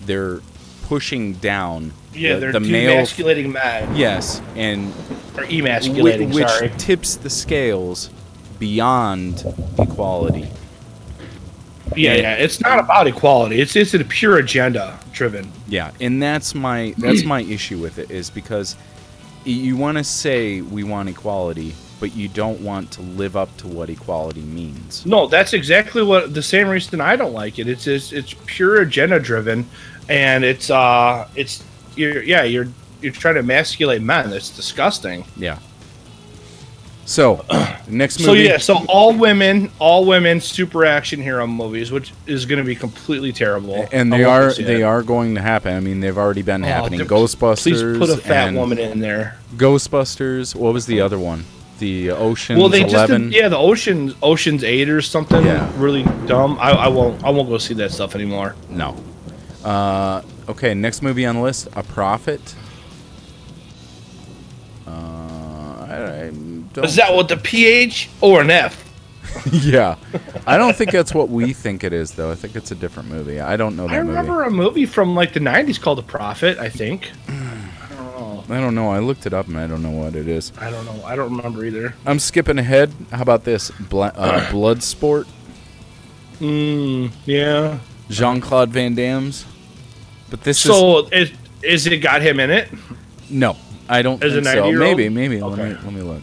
They're pushing down Yeah, the, they're the male demasculating men. yes and Or emasculating, which sorry. tips the scales beyond equality Yeah, yeah. It's not about equality. It's it's a pure agenda driven. Yeah, and that's my that's my issue with it is because you want to say we want equality, but you don't want to live up to what equality means. No, that's exactly what the same reason I don't like it. It's it's, it's pure agenda driven, and it's uh it's you're yeah you're you're trying to emasculate men. It's disgusting. Yeah. So, next movie. So yeah, so all women, all women super action hero movies, which is going to be completely terrible. and they are they it. are going to happen. I mean, they've already been Oh, happening. Ghostbusters. Please put a fat woman in there. Ghostbusters. What was the other one? The Ocean's Well, they just Eleven. did, yeah, the Ocean Ocean's Eight or something. Yeah. really dumb. I, I won't I won't go see that stuff anymore. No. Uh, okay, next movie on the list, A Prophet. Uh, I, I don't Is that what the PH or an F? yeah. I don't think that's what we think it is, though. I think it's a different movie. I don't know that I remember movie. a movie from like the '90s called The Prophet. I think. I don't know. I don't know. I looked it up and I don't know what it is. I don't know. I don't remember either. I'm skipping ahead. How about this? Bla- uh, Bloodsport. Mm, yeah. Jean Claude Van Damme's. But this is So is is it got him in it? no. I don't As a think so. 90-year-old? Maybe, maybe. Let me let me look.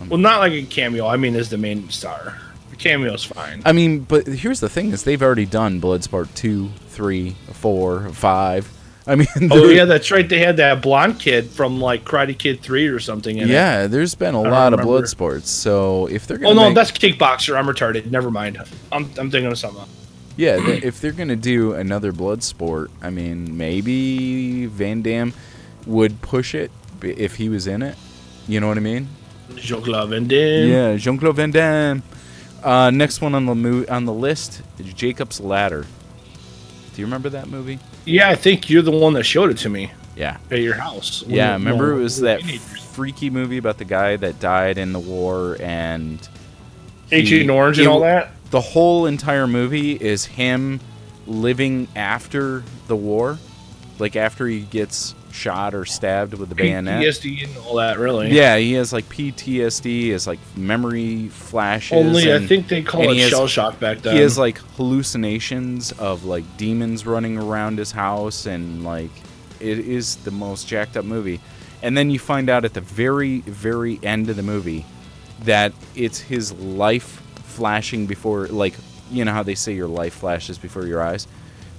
Um, well, not like a cameo. I mean, as the main star. The cameo's fine. I mean, but here's the thing: is they've already done Bloodsport two, three, four, five. I mean, Oh yeah, that's right. They had that blonde kid from like Karate Kid Three or something. In It. yeah. There's been a lot of blood sports. So if they're gonna, Oh no, make- that's Kickboxer. I'm retarded. Never mind. I'm, I'm thinking of something. Yeah, th- if they're gonna do another blood sport, I mean, maybe Van Damme would push it if he was in it. You know what I mean? Jean-Claude Van Damme. Yeah, Jean Claude Van Damme. Uh, next one on the mo- on the list is Jacob's Ladder. Do you remember that movie? Yeah, I think you're the one that showed it to me Yeah. at your house. Yeah, remember it was that teenagers. freaky movie about the guy that died in the war and Agent he- Orange and it- all that. The whole entire movie is him living after the war, like after he gets shot or stabbed with the bayonet. PTSD and all that. Really. Yeah, he has like PTSD, has like memory flashes. Only I think they call it he has- shell shock back then. he has like hallucinations of like demons running around his house, and like it is the most jacked up movie. And then you find out at the very, very end of the movie that it's his life flashing before, like, you know how they say your life flashes before your eyes?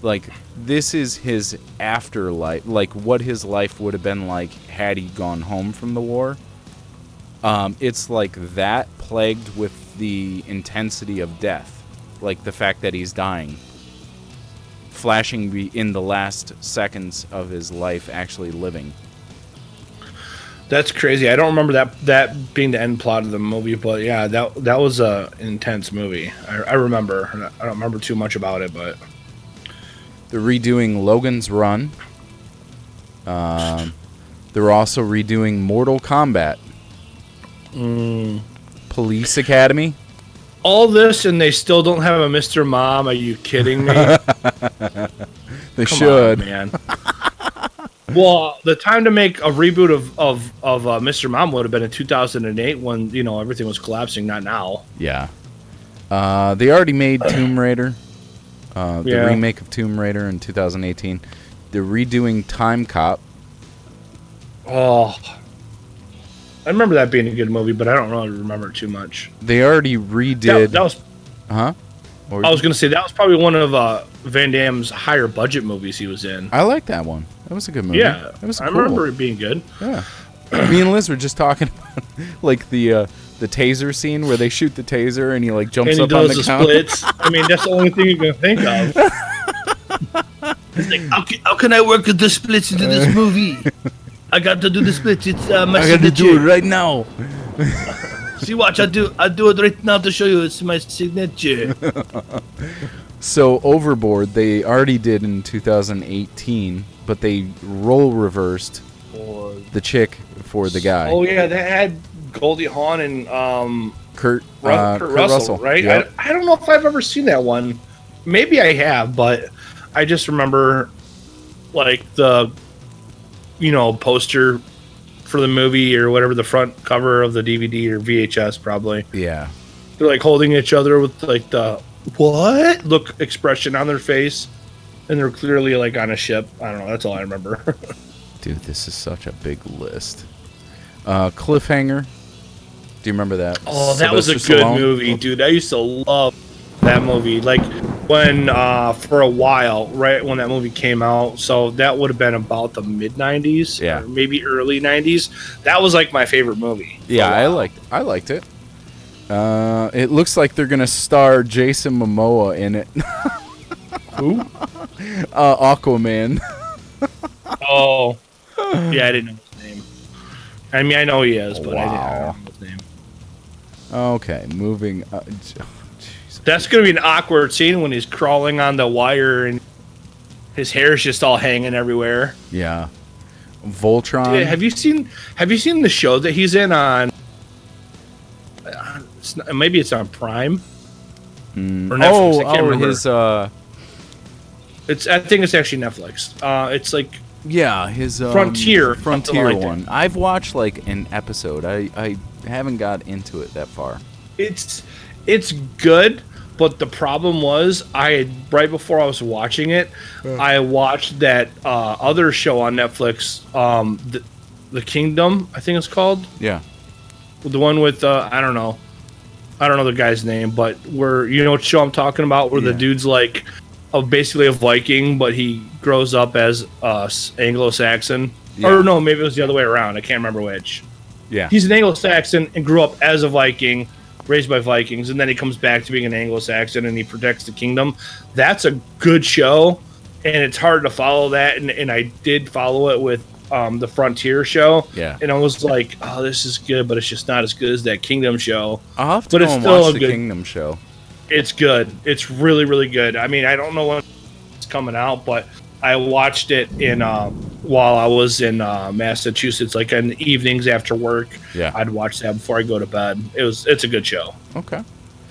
Like, this is his afterlife, like, what his life would have been like had he gone home from the war. Um, it's like that plagued with the intensity of death, like the fact that he's dying, flashing in the last seconds of his life actually living. That's crazy. I don't remember that that being the end plot of the movie, but yeah, that that was a intense movie. I, I remember. I don't remember too much about it, but They're redoing Logan's Run. Um, they're also redoing Mortal Kombat. Police Academy. all this and they still don't have a Mr. Mom. Are you kidding me? They Come should. on, man. Well, the time to make a reboot of of of uh, Mr. Mom would have been in 2008 when you know everything was collapsing. Not now. Yeah. Uh, they already made Tomb Raider, uh, the Yeah. remake of Tomb Raider in 2018. They're redoing Time Cop. Oh, I remember that being a good movie, but I don't really remember it too much. They already That, redid. that was huh? Or- I was gonna say that was probably one of uh, Van Damme's higher budget movies he was in. I like that one. That was a good movie. yeah, it was I cool. remember it being good. Yeah. Me and Liz were just talking about like the uh, the taser scene where they shoot the taser and he like jumps and he up on does the the splits. I mean, that's the only thing you can think of. He's like, how can, how can I work the splits into this movie? I got to do the splits. It's uh, my I got to do it right now. See, watch. I do. I do it right now to show you. It's my signature. So Overboard they already did in 2018, but they role reversed the chick for the guy. Oh yeah, they had Goldie Hawn and um, Kurt, uh, Kurt Kurt Russell, right? Yep. I, I don't know if I've ever seen that one. Maybe I have, but I just remember like the you know poster for the movie or whatever the front cover of the DVD or VHS probably. yeah. They're like holding each other with like the what look expression on their face, and they're clearly like on a ship. I don't know. That's all I remember. Dude, this is such a big list. Uh, Cliffhanger. Do you remember that? Oh, that was a good Stallone? movie, dude. I used to love that movie. Like when uh for a while, right when that movie came out. So that would have been about the mid '90s, Yeah. or maybe early '90s. That was like my favorite movie. Yeah, I liked. I liked it. Uh, it looks like they're gonna star Jason Momoa in it. Who? uh, Aquaman. Oh, yeah, I didn't know his name. I mean, I know he is, but I didn't I Wow. don't know his name. Okay, moving. Uh, j- oh, jeez. That's gonna be an awkward scene when he's crawling on the wire and his hair's just all hanging everywhere. yeah. Voltron. Dude, have you seen Have you seen the show that he's in on? It's not, maybe it's on Prime. Mm, or Netflix, I oh, can't oh, remember. his. Uh, It's I think it's actually Netflix. Uh, it's like yeah, his um, Frontier, Frontier like that. one. I've watched like an episode. I I haven't got into it that far. it's it's good, but the problem was I had right before I was watching it, I watched that uh, other show on Netflix, um, the, the Kingdom, I think it's called. Yeah. the one with uh, I don't know, I don't know the guy's name, but where you know what show I'm talking about, where the dude's like, a, basically a Viking, but he grows up as uh, Anglo-Saxon, Yeah. or no, maybe it was the other way around. I can't remember which. Yeah. He's an Anglo-Saxon and grew up as a Viking, raised by Vikings, and then he comes back to being an Anglo-Saxon and he protects the kingdom. That's a good show, and it's hard to follow that. And, and I did follow it with um, the Frontier show, Yeah. and I was like, "Oh, this is good," but it's just not as good as that Kingdom show. I'll have to But go it's and still watch a the good- Kingdom show. It's good. It's really, really good. I mean, I don't know when it's coming out, but I watched it in uh, while I was in uh, Massachusetts, like in the evenings after work. Yeah. I'd watch that before I go to bed. It was it's a good show. Okay.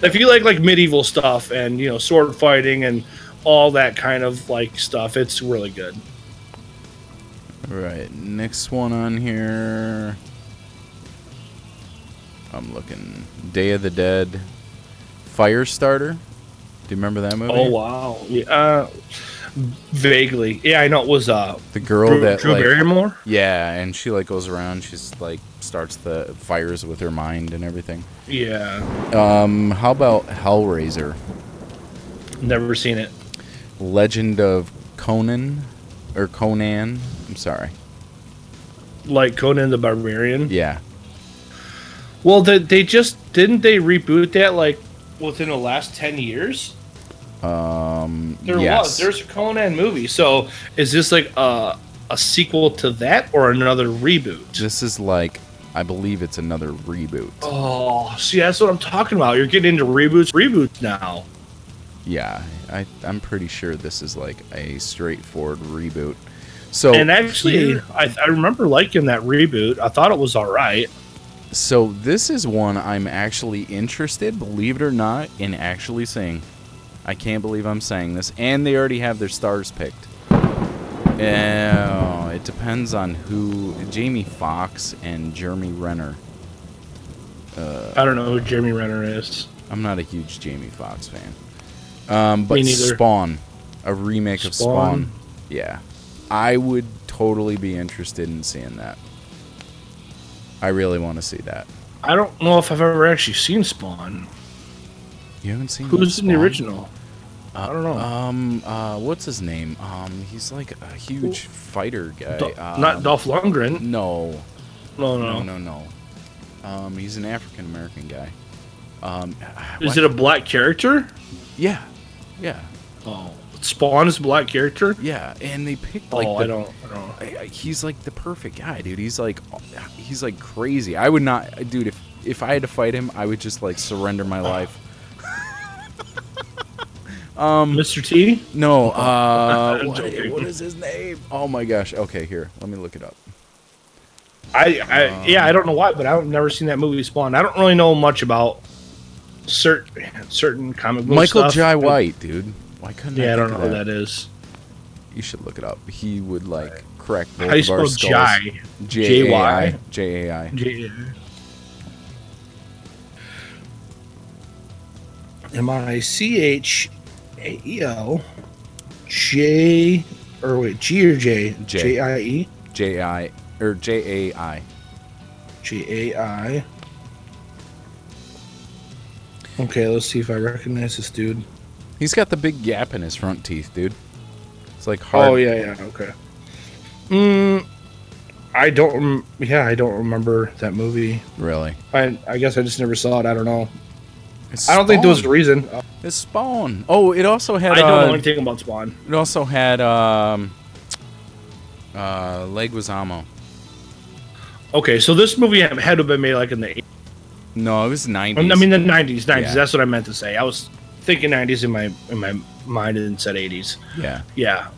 If you like like medieval stuff and you know sword fighting and all that kind of like stuff, it's really good. Right. Next one on here. I'm looking. Day of the Dead. Firestarter. Do you remember that movie? Oh wow, yeah, uh, vaguely. Yeah, I know it was uh The girl Drew, that Drew like, Barrymore. yeah, and she like goes around. She's like starts the fires with her mind and everything. Yeah, Um, how about Hellraiser? never seen it. Legend of Conan or Conan? I'm sorry. Like Conan the Barbarian. Yeah. Well, they, they just didn't they reboot that like within the last ten years. Um, There yes. was there's a Conan movie. So is this like a a sequel to that or another reboot? This is like, I believe it's another reboot. Oh, see, that's what I'm talking about. You're getting into reboots, reboots now. Yeah, I, I'm pretty sure this is like a straightforward reboot. So and actually, I, I remember liking that reboot. I thought it was all right. so this is one I'm actually interested, believe it or not, in actually seeing. I can't believe I'm saying this, and they already have their stars picked. Uh, it depends on who. Jamie Foxx and Jeremy Renner. Uh, I don't know who Jeremy Renner is. I'm not a huge Jamie Foxx fan. Um, but. Spawn, a remake of Spawn? Spawn. Yeah, I would totally be interested in seeing that. I really want to see that. I don't know if I've ever actually seen Spawn. You haven't seen Who's in the original? I don't know. Um, uh, what's his name? Um, he's like a huge fighter guy. Do- Um, not Dolph Lundgren. No, No, no, no. no, no. Um, he's an African American guy. Um, Is it a black character? Yeah, yeah, Oh, Spawn is a black character. yeah. And they picked Oh, like I don't. I don't. I- I- he's like the perfect guy, dude. He's like, he's like crazy. I would not, dude. If if I had to fight him, I would just like surrender my life. um, Mr. T. no. Uh, what, what is his name? Oh my gosh. Okay, here. Let me look it up. I, I yeah, I don't know why, but I've never seen that movie Spawn. I don't really know much about certain certain comic book Michael stuff. Jai White, dude. Why couldn't Yeah, I I, don't know of who that is. You should look it up. He would like correct both How do you of our spell skulls. Jai? J A I J-Y? J A I. J- M I C H A E L J or wait G or J J. J I E J I or J A I. J A I. Okay, let's see if I recognize this dude. He's got the big gap in his front teeth, dude. It's like hard. Oh yeah, yeah, okay. Mm, I don't. Yeah, I don't remember that movie. Really? I I guess I just never saw it. I don't know. It's I don't think there was a reason. It's Spawn. Oh, it also had. I don't uh, know anything about Spawn. It also had um, uh, Leguizamo. Okay, so this movie had to have been made like in the. 80s. No, it was nineties. I mean the nineties. Nineties. Yeah. That's what I meant to say. I was thinking nineties in my in my mind and said eighties. yeah. Yeah.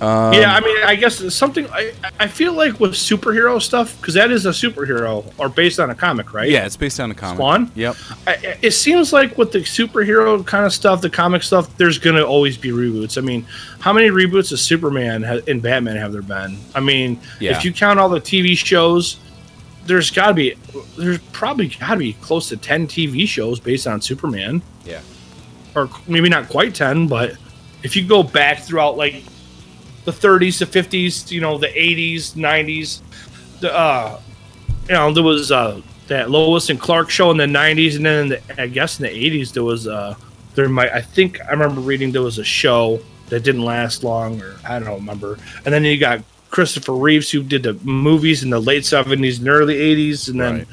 Um, yeah, I mean, I guess something. I I feel like with superhero stuff because that is a superhero or based on a comic, right? yeah, it's based on a comic. Spawn? Yep. I, it seems like with the superhero kind of stuff, the comic stuff, there's gonna always be reboots. I mean, how many reboots of Superman ha- and Batman have there been? I mean, Yeah. if you count all the TV shows, there's got to be, there's probably got to be close to ten TV shows based on Superman, Yeah. or maybe not quite ten, but if you go back throughout like the 30s, the 50s, you know, the 80s, 90s, the uh, you know, there was uh that Lois and Clark show in the 90s, and then in the, I guess in the 80s there was uh there might I think I remember reading there was a show that didn't last long, or I don't remember, and then you got Christopher Reeves who did the movies in the late 70s and early 80s, and then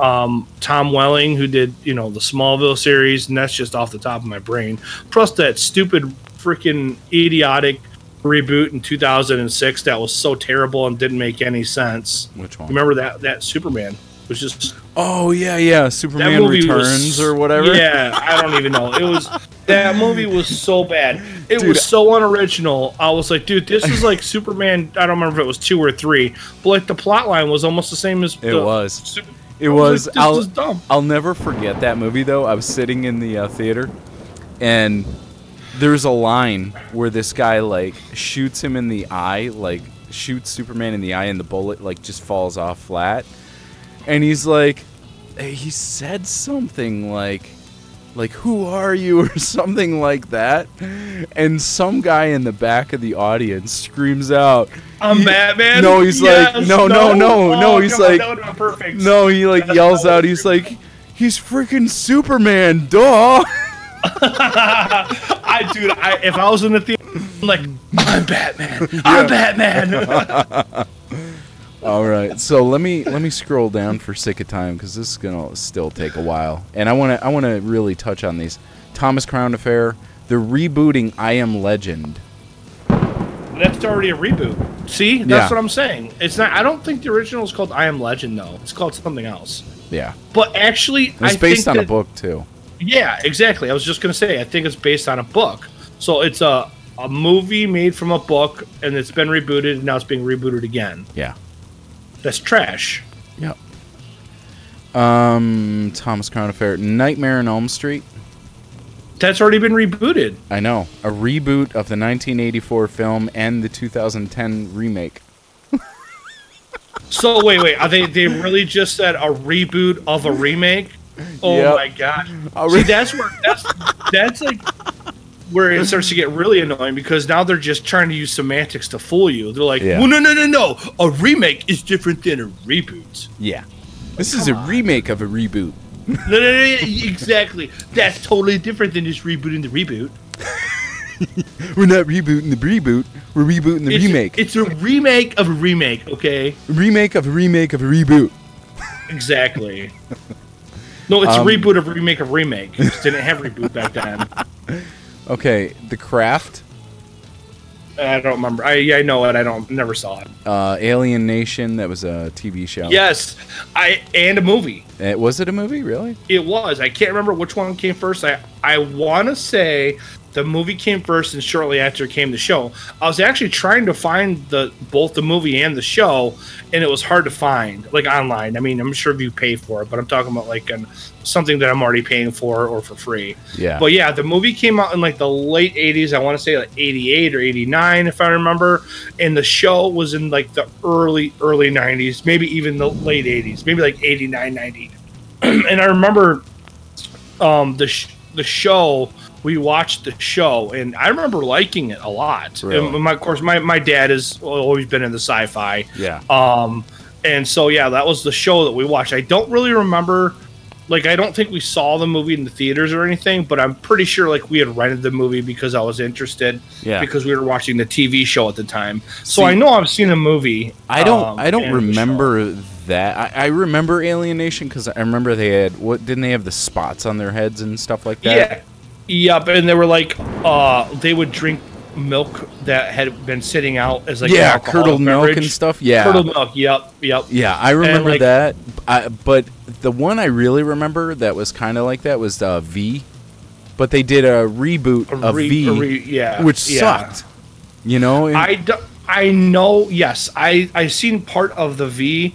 um, Tom Welling, who did you know the Smallville series, and that's just off the top of my brain. Plus that stupid, freaking idiotic reboot in 2006 that was so terrible and didn't make any sense. Which one? Remember that that Superman was just Oh yeah, yeah. Superman Returns was, or whatever. Yeah, I don't even know. It was that movie was so bad. It Dude. was so unoriginal. I was like, dude, this is like Superman. I don't remember if it was two or three, but like the plot line was almost the same as It was. Super- It I was. like, this I'll, dumb. I'll never forget that movie though. I was sitting in the uh, theater, and there's a line where this guy like shoots him in the eye, like shoots Superman in the eye, and the bullet like just falls off flat. And he's like, Eh, he said something like, like who are you or something like that. And some guy in the back of the audience screams out, I'm Batman. No, he's like, no, no, no, no, Oh, he's on, like- been perfect. No, he like That's yells out. He's like, he's freaking Superman, duh. I dude, I, if I was in the theater, I'm like, I'm Batman. I'm Batman. All right, so let me let me scroll down for sake of time because this is gonna still take a while, and I want to I want to really touch on these. Thomas Crown Affair. They're rebooting I Am Legend. That's already a reboot. See, that's Yeah. what I'm saying. It's not. I don't think the original is called I Am Legend though. It's called something else. Yeah, But actually, it's I based on a book too. Yeah, exactly. I was just gonna say. I think it's based on a book. So it's a a movie made from a book, and it's been rebooted, and now it's being rebooted again. Yeah. That's trash. Yep. Um, Thomas Crown Affair. Nightmare on Elm Street. That's already been rebooted. I know a reboot of the 1984 film and the 2010 remake. So wait, wait. Are they they really just said a reboot of a remake? Oh Yep. my god! A See, that's where that's that's like where it starts to get really annoying because now they're just trying to use semantics to fool you. They're like, Yeah. well, no, no, no, no. A remake is different than a reboot. Yeah, this is a remake of a reboot. No, no, no, no, exactly. That's totally different than just rebooting the reboot. We're not rebooting the reboot. We're rebooting the It's, remake. It's a remake of a remake. Okay, remake of a remake of a reboot. exactly. No, it's Um, a reboot of a remake of remake. It just didn't have reboot back then. Okay, The Craft, I don't remember. I I know it. I don't. Never saw it. uh, Alien Nation. That was a TV show. Yes, I and a movie. Uh, was it a movie? Really? It was. I can't remember which one came first. I I want to say the movie came first, and shortly after came the show. I was actually trying to find the both the movie and the show, and it was hard to find like online. I mean, I'm sure if you pay for it, but I'm talking about like an, something that I'm already paying for or for free. Yeah. But yeah, the movie came out in like the late 80s. I want to say like 88 or 89, if I remember. And the show was in like the early, early 90s, maybe even the late 80s, maybe like 89, 90. and I remember um, the, sh- the show, we watched the show, and I remember liking it a lot. Really? And my, of course, my, my dad has always been in the sci fi. yeah. Um, and so yeah, that was the show that we watched. I don't really remember, like I don't think we saw the movie in the theaters or anything, but I'm pretty sure like we had rented the movie because I was interested Yeah. because we were watching the TV show at the time. So See- I know I've seen a movie. I don't. um, I don't and the show. remember that. I, I remember Alien Nation because I remember they had what? Didn't they have the spots on their heads and stuff like that? Yeah, yep. And they were like, uh, they would drink milk that had been sitting out as like yeah, curdled milk and stuff. Yeah, Curdled milk. Yep. Yep. yeah, I remember like- that. I, but the one I really remember that was kind of like that was uh, V. But they did a reboot A of re- V, re- yeah. which yeah. sucked. You know, and- I, do, I know yes I I seen part of the V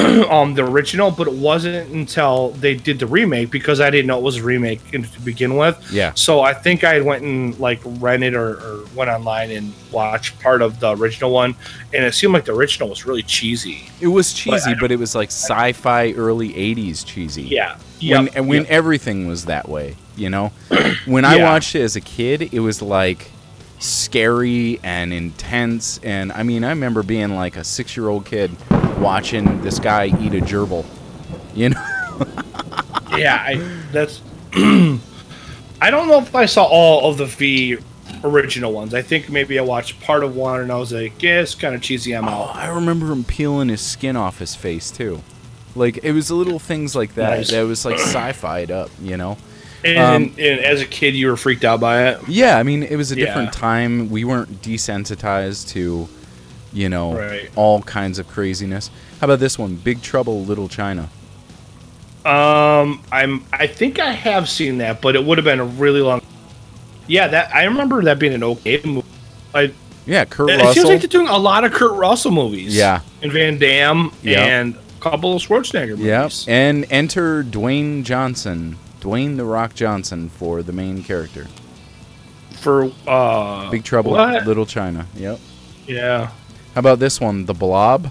um the original but it wasn't until they did the remake because I didn't know it was a remake to begin with yeah, so I think I went and like rented or, or went online and watched part of the original one and it seemed like the original was really cheesy it was cheesy, I but, it was like sci-fi early '80s cheesy. yeah when and when yep. everything was that way, you know. when I Yeah. watched it as a kid, it was like scary and intense, and I mean, I remember being like a six-year-old kid watching this guy eat a gerbil. You know, yeah I, that's I don't know if I saw all of the V original ones I think maybe I watched part of one and I was like yeah it's kind of cheesy I'm oh, I remember him peeling his skin off his face too. Like it was little things like that Nice. that was like sci-fi'd up, you know. And, Um, and as a kid, you were freaked out by it. Yeah, I mean, it was a Yeah. different time. We weren't desensitized to, you know, Right. all kinds of craziness. How about this one? Big Trouble, Little China. Um, I'm. I think I have seen that, but it would have been a really long. Yeah, that I remember that being an okay movie. I, Yeah, Kurt it Russell. seems like they're doing a lot of Kurt Russell movies. Yeah. and Van Damme Yep. and a couple of Schwarzenegger movies. And enter Dwayne Johnson, Dwayne the Rock Johnson for the main character. For uh, Big Trouble, what? Little China. Yep. Yeah, How about this one? The Blob.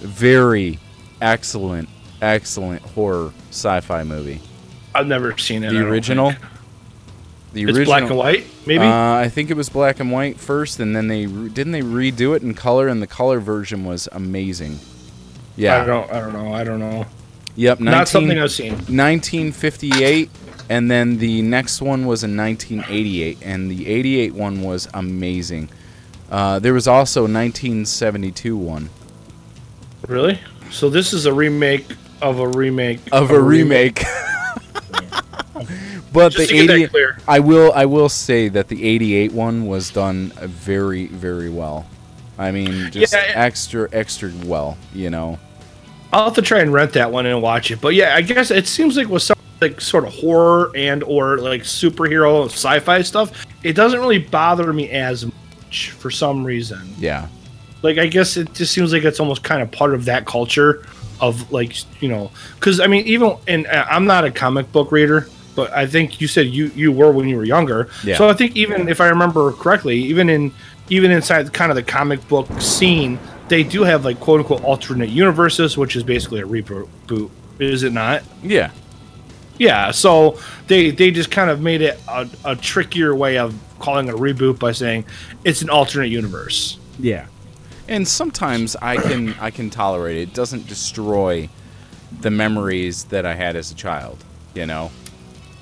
Very excellent, excellent horror sci-fi movie. I've never seen it. The original. The It's original. black and white, maybe. Uh, I think it was black and white first, and then they re- didn't they redo it in color, and the color version was amazing. Yeah. I don't. I don't know. I don't know. Yep. 19, Not something I've seen. 1958, and then the next one was in 1988, and the 88 one was amazing. Uh, there was also a 1972 one Really? So this is a remake of a remake of a remake. but Just the to get 80 that clear. I will I will say that the 88 one was done very very well. I mean, just Yeah, extra extra well, you know. I'll have to try and rent that one and watch it. But yeah, I guess it seems like with some like sort of horror and or like superhero sci-fi stuff, it doesn't really bother me as much for some reason. Yeah. Like I guess it just seems like it's almost kind of part of that culture of like you know because I mean even and uh, I'm not a comic book reader, but I think you said you you were when you were younger. Yeah. So I think even if I remember correctly, even in even inside kind of the comic book scene, they do have like quote unquote alternate universes, which is basically a reboot. Is it not? Yeah. Yeah. So they they just kind of made it a, a trickier way of calling it a reboot by saying it's an alternate universe. Yeah. And sometimes I can I can tolerate it. It doesn't destroy the memories that I had as a child, you know.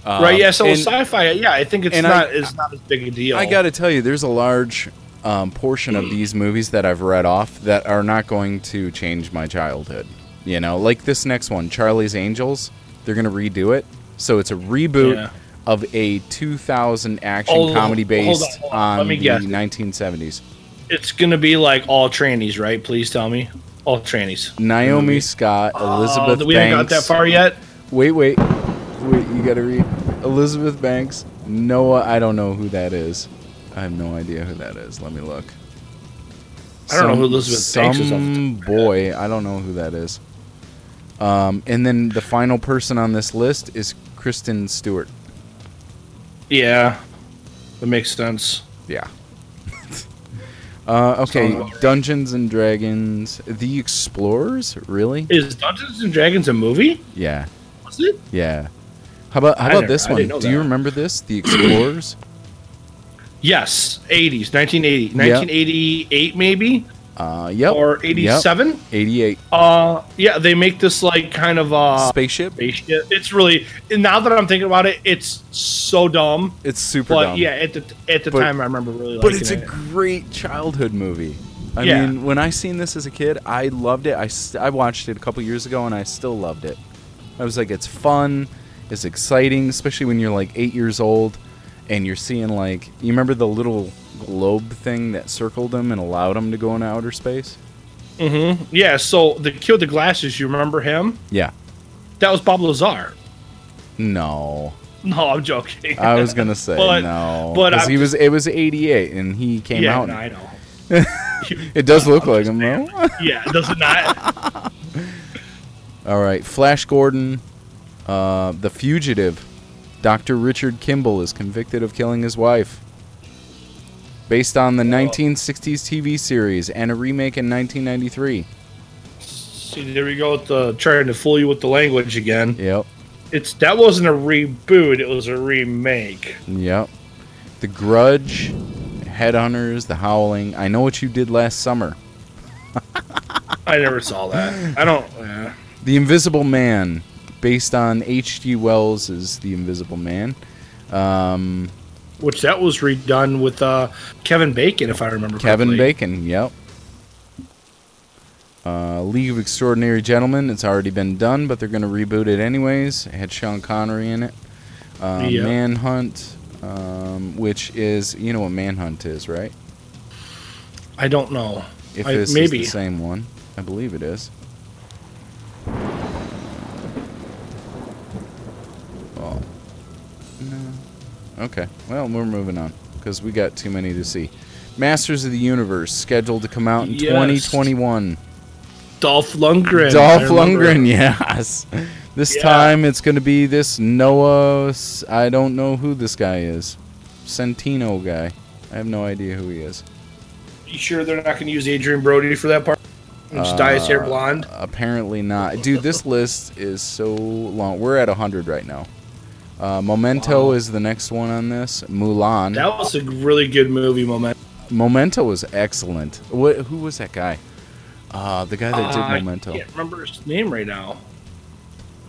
Um, right. Yeah. So and sci-fi. Yeah, I think it's not I- it's not as big a deal. I got to tell you, there's a large um, portion of these movies that I've read off that are not going to change my childhood. You know, like this next one, Charlie's Angels. They're gonna redo it, so it's a reboot Yeah. of a 2000 action Oh, comedy based hold on, hold on. On the guess. 1970s. It's gonna be like all trannies, right? Please tell me. All trannies. Naomi Scott, Oh, Elizabeth we haven't got that far yet. Wait, wait, wait! You gotta read Elizabeth Banks, Noah. I don't know who that is. I have no idea who that is. Let me look. I don't know who Elizabeth Banks is off the top of Some boy. I don't know who that is. Um, and then the final person on this list is Kristen Stewart. Yeah, that makes sense. Yeah. uh, okay, Dungeons and Dragons, The Explorers. Really? Is Dungeons and Dragons a movie? Yeah, Was it? yeah. How about how about this one? Do you remember this? The Explorers. Yes, 80s, 1980, 1988 maybe, uh, yep. or Yep. 87. 88 Uh, yeah, they make this like kind of uh spaceship. spaceship. It's really and now that I'm thinking about it, it's so dumb. It's super But dumb. yeah, at the at the But- time, I remember really liking but it's a great childhood movie. I Yeah. mean, when I seen this as a kid, I loved it. I, st- I watched it a couple years ago, and I still loved it. I was like, it's fun, it's exciting, especially when you're like eight years old, and you're seeing like, you remember the little globe thing that circled them and allowed them to go into outer space? Mm-hmm. Yeah. So the kid with the glasses, you remember him? Yeah. That was Bob Lazar. No, No, I'm joking. I was gonna say But- no, but he was. It was '88, and he came yeah, out. no, I know. It does look I'm like him, though. yeah, does it not? All right, Flash Gordon, uh, the fugitive. Dr. Richard Kimball is convicted of killing his wife. Based on the 1960s TV series and a remake in 1993. See, there we go with the trying to fool you with the language again. Yep, It's that wasn't a reboot; it was a remake. yep. The Grudge, Headhunters, The Howling. I know what you did last summer. I never saw that. I don't. eh. The Invisible Man, based on H.G. Wells' The Invisible Man. Um, Which that was redone with uh, Kevin Bacon, if I remember. Kevin correctly. Bacon, yep. Uh, League of Extraordinary Gentlemen, it's already been done, but they're going to reboot it anyways. It had Sean Connery in it. Uh, Yeah. Manhunt, um, which is, you know what Manhunt is, right? I don't know. If I- this maybe. is the same one. I believe it is. Oh. No. Okay. Well, we're moving on because we got too many to see. Masters of the Universe scheduled to come out in Yes. 2021. Dolph Lundgren. Dolph. Lundgren, yes. This Yeah. time it's going to be this Noah. I don't know who this guy is. Centineo guy. I have no idea who he is. You sure they're not going to use Adrien Brody for that part? And just dye his hair Uh, blonde. Apparently not. Dude, this list is so long. We're at 100 right now. Uh, Memento Wow. is the next one on this. Mulan. That was a really good movie, Memento. Memento was excellent. What? Who was that guy? Uh, the guy that Uh, did Memento. I can't remember his name right now.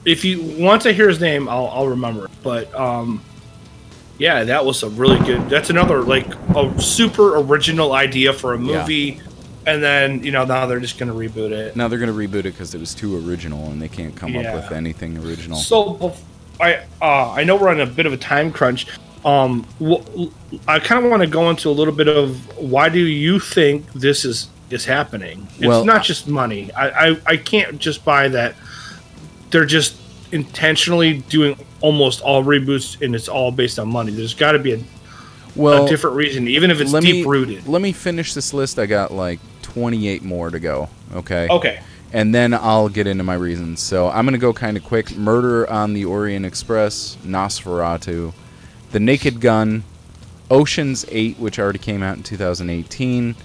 If you once I hear his name, I'll I'll remember. it. But um, yeah, that was a really good. That's another like a super original idea for a movie. Yeah. and then you know now they're just gonna reboot it. Now they're gonna reboot it because it was too original, and they can't come Yeah. up with anything original. So I uh, I know we're on a bit of a time crunch. Um, wh- I kind of want to go into a little bit of why do you think this is is happening? It's Well- not just money. I, I I can't just buy that. They're just intentionally doing almost all reboots, and it's all based on money. There's got to be a, well, a different reason, even if it's deep rooted. Let me finish this list. I got like 28 more to go. Okay. Okay. And then I'll get into my reasons. So I'm gonna go kind of quick. Murder on the Orient Express, Nosferatu, The Naked Gun, Ocean's Eight, which already came out in 2018,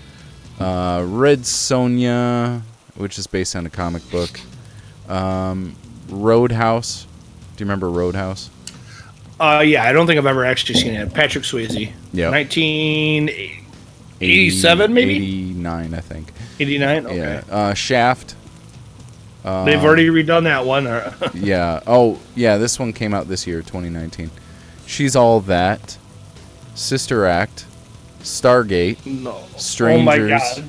uh, Red Sonja, which is based on a comic book, um, Roadhouse. Do you remember Roadhouse? Uh, yeah, I don't think I've ever actually seen it. Patrick Swayze. Yeah. 1987, maybe? 89, I think. 89? Okay. Yeah. Uh, Shaft. Uh, They've already redone that one. Yeah. Oh, yeah. This one came out this year, 2019. She's all that. Sister Act. Stargate. no. Oh my Strangers. god.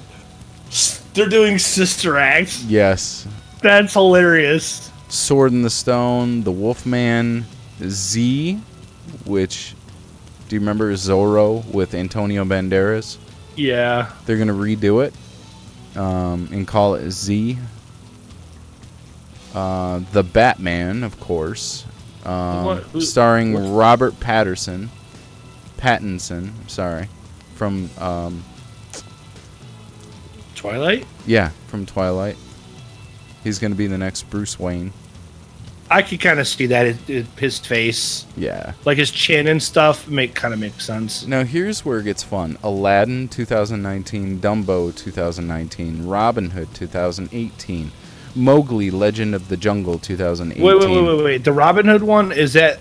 They're doing Sister Act. Yes. That's hilarious. Sword in the Stone. The Wolfman. Z, which. Do you remember Zorro with Antonio Banderas? Yeah. They're gonna redo it um, and call it Z. Uh, the Batman, of course, um, What- who- starring what's- Robert Patterson, Pattinson. Sorry, from um, Twilight? yeah, from Twilight. He's gonna be the next Bruce Wayne. I could kind of see that. It, it, his face, Yeah. like his chin and stuff, make kind of makes sense. Now here's where it gets fun. Aladdin 2019, Dumbo 2019, Robin Hood 2018, Mowgli Legend of the Jungle 2018. Wait, wait, wait, wait, wait. The Robin Hood one is that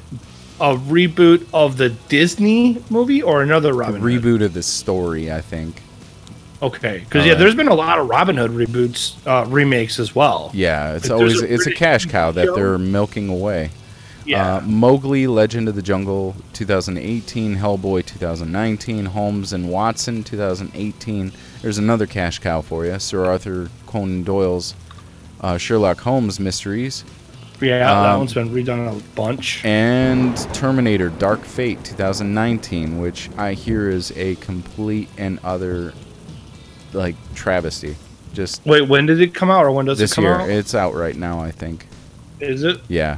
a reboot of the Disney movie or another Robin Hood? reboot of the story, I think. Okay, because All yeah, there's been a lot of Robin Hood reboots, uh, remakes as well. Yeah, it's Like, always a it's a cash cow that they're milking away. Yeah. Uh, Mowgli, Legend of the Jungle, 2018. Hellboy, 2019. Holmes and Watson, 2018. There's another cash cow for you. Sir Arthur Conan Doyle's uh, Sherlock Holmes mysteries yeah, that um, one's been redone a bunch. and Terminator: Dark Fate, 2019, which I hear is a complete and utter like travesty. Just Wait, when did it come out, or when does it this come year, out? it's out right now, I think. Is it? Yeah,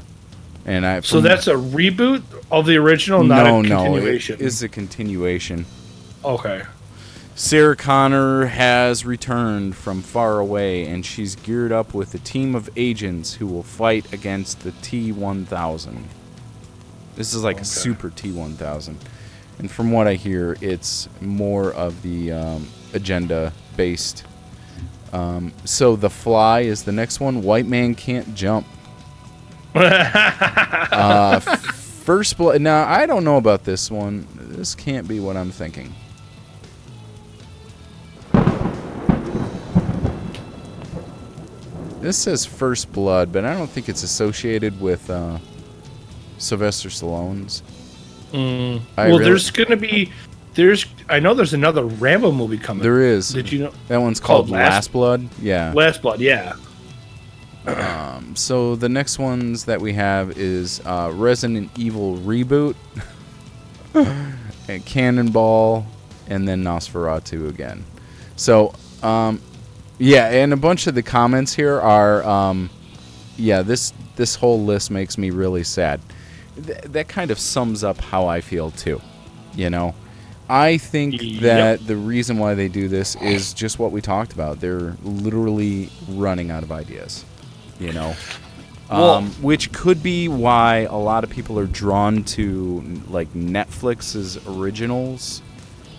and I So that's a reboot of the original, not no, a no, continuation. it is a continuation. okay. Sarah Connor has returned from far away, and she's geared up with a team of agents who will fight against the T1000. This is like Okay. a super T1000, and from what I hear, it's more of the um, agenda-based. Um, so the Fly is the next one. White man can't jump. Uh, first blood. Now I don't know about this one. This can't be what I'm thinking. This says First Blood, but I don't think it's associated with uh, Sylvester Stallone's. Mm. Well, really- there's gonna be, there's. I know there's another Rambo movie coming. There is. Did you know? That one's called, Called Last- Last, Blood. Yeah. Last Blood, yeah. Um, so the next ones that we have is uh, Resident Evil reboot, and Cannonball, and then Nosferatu again. So, um, yeah, and a bunch of the comments here are, um, yeah, this this whole list makes me really sad. Th- that kind of sums up how I feel too. You know, I think Yep. that the reason why they do this is just what we talked about. They're literally running out of ideas. You know, Well- um, which could be why a lot of people are drawn to like Netflix's originals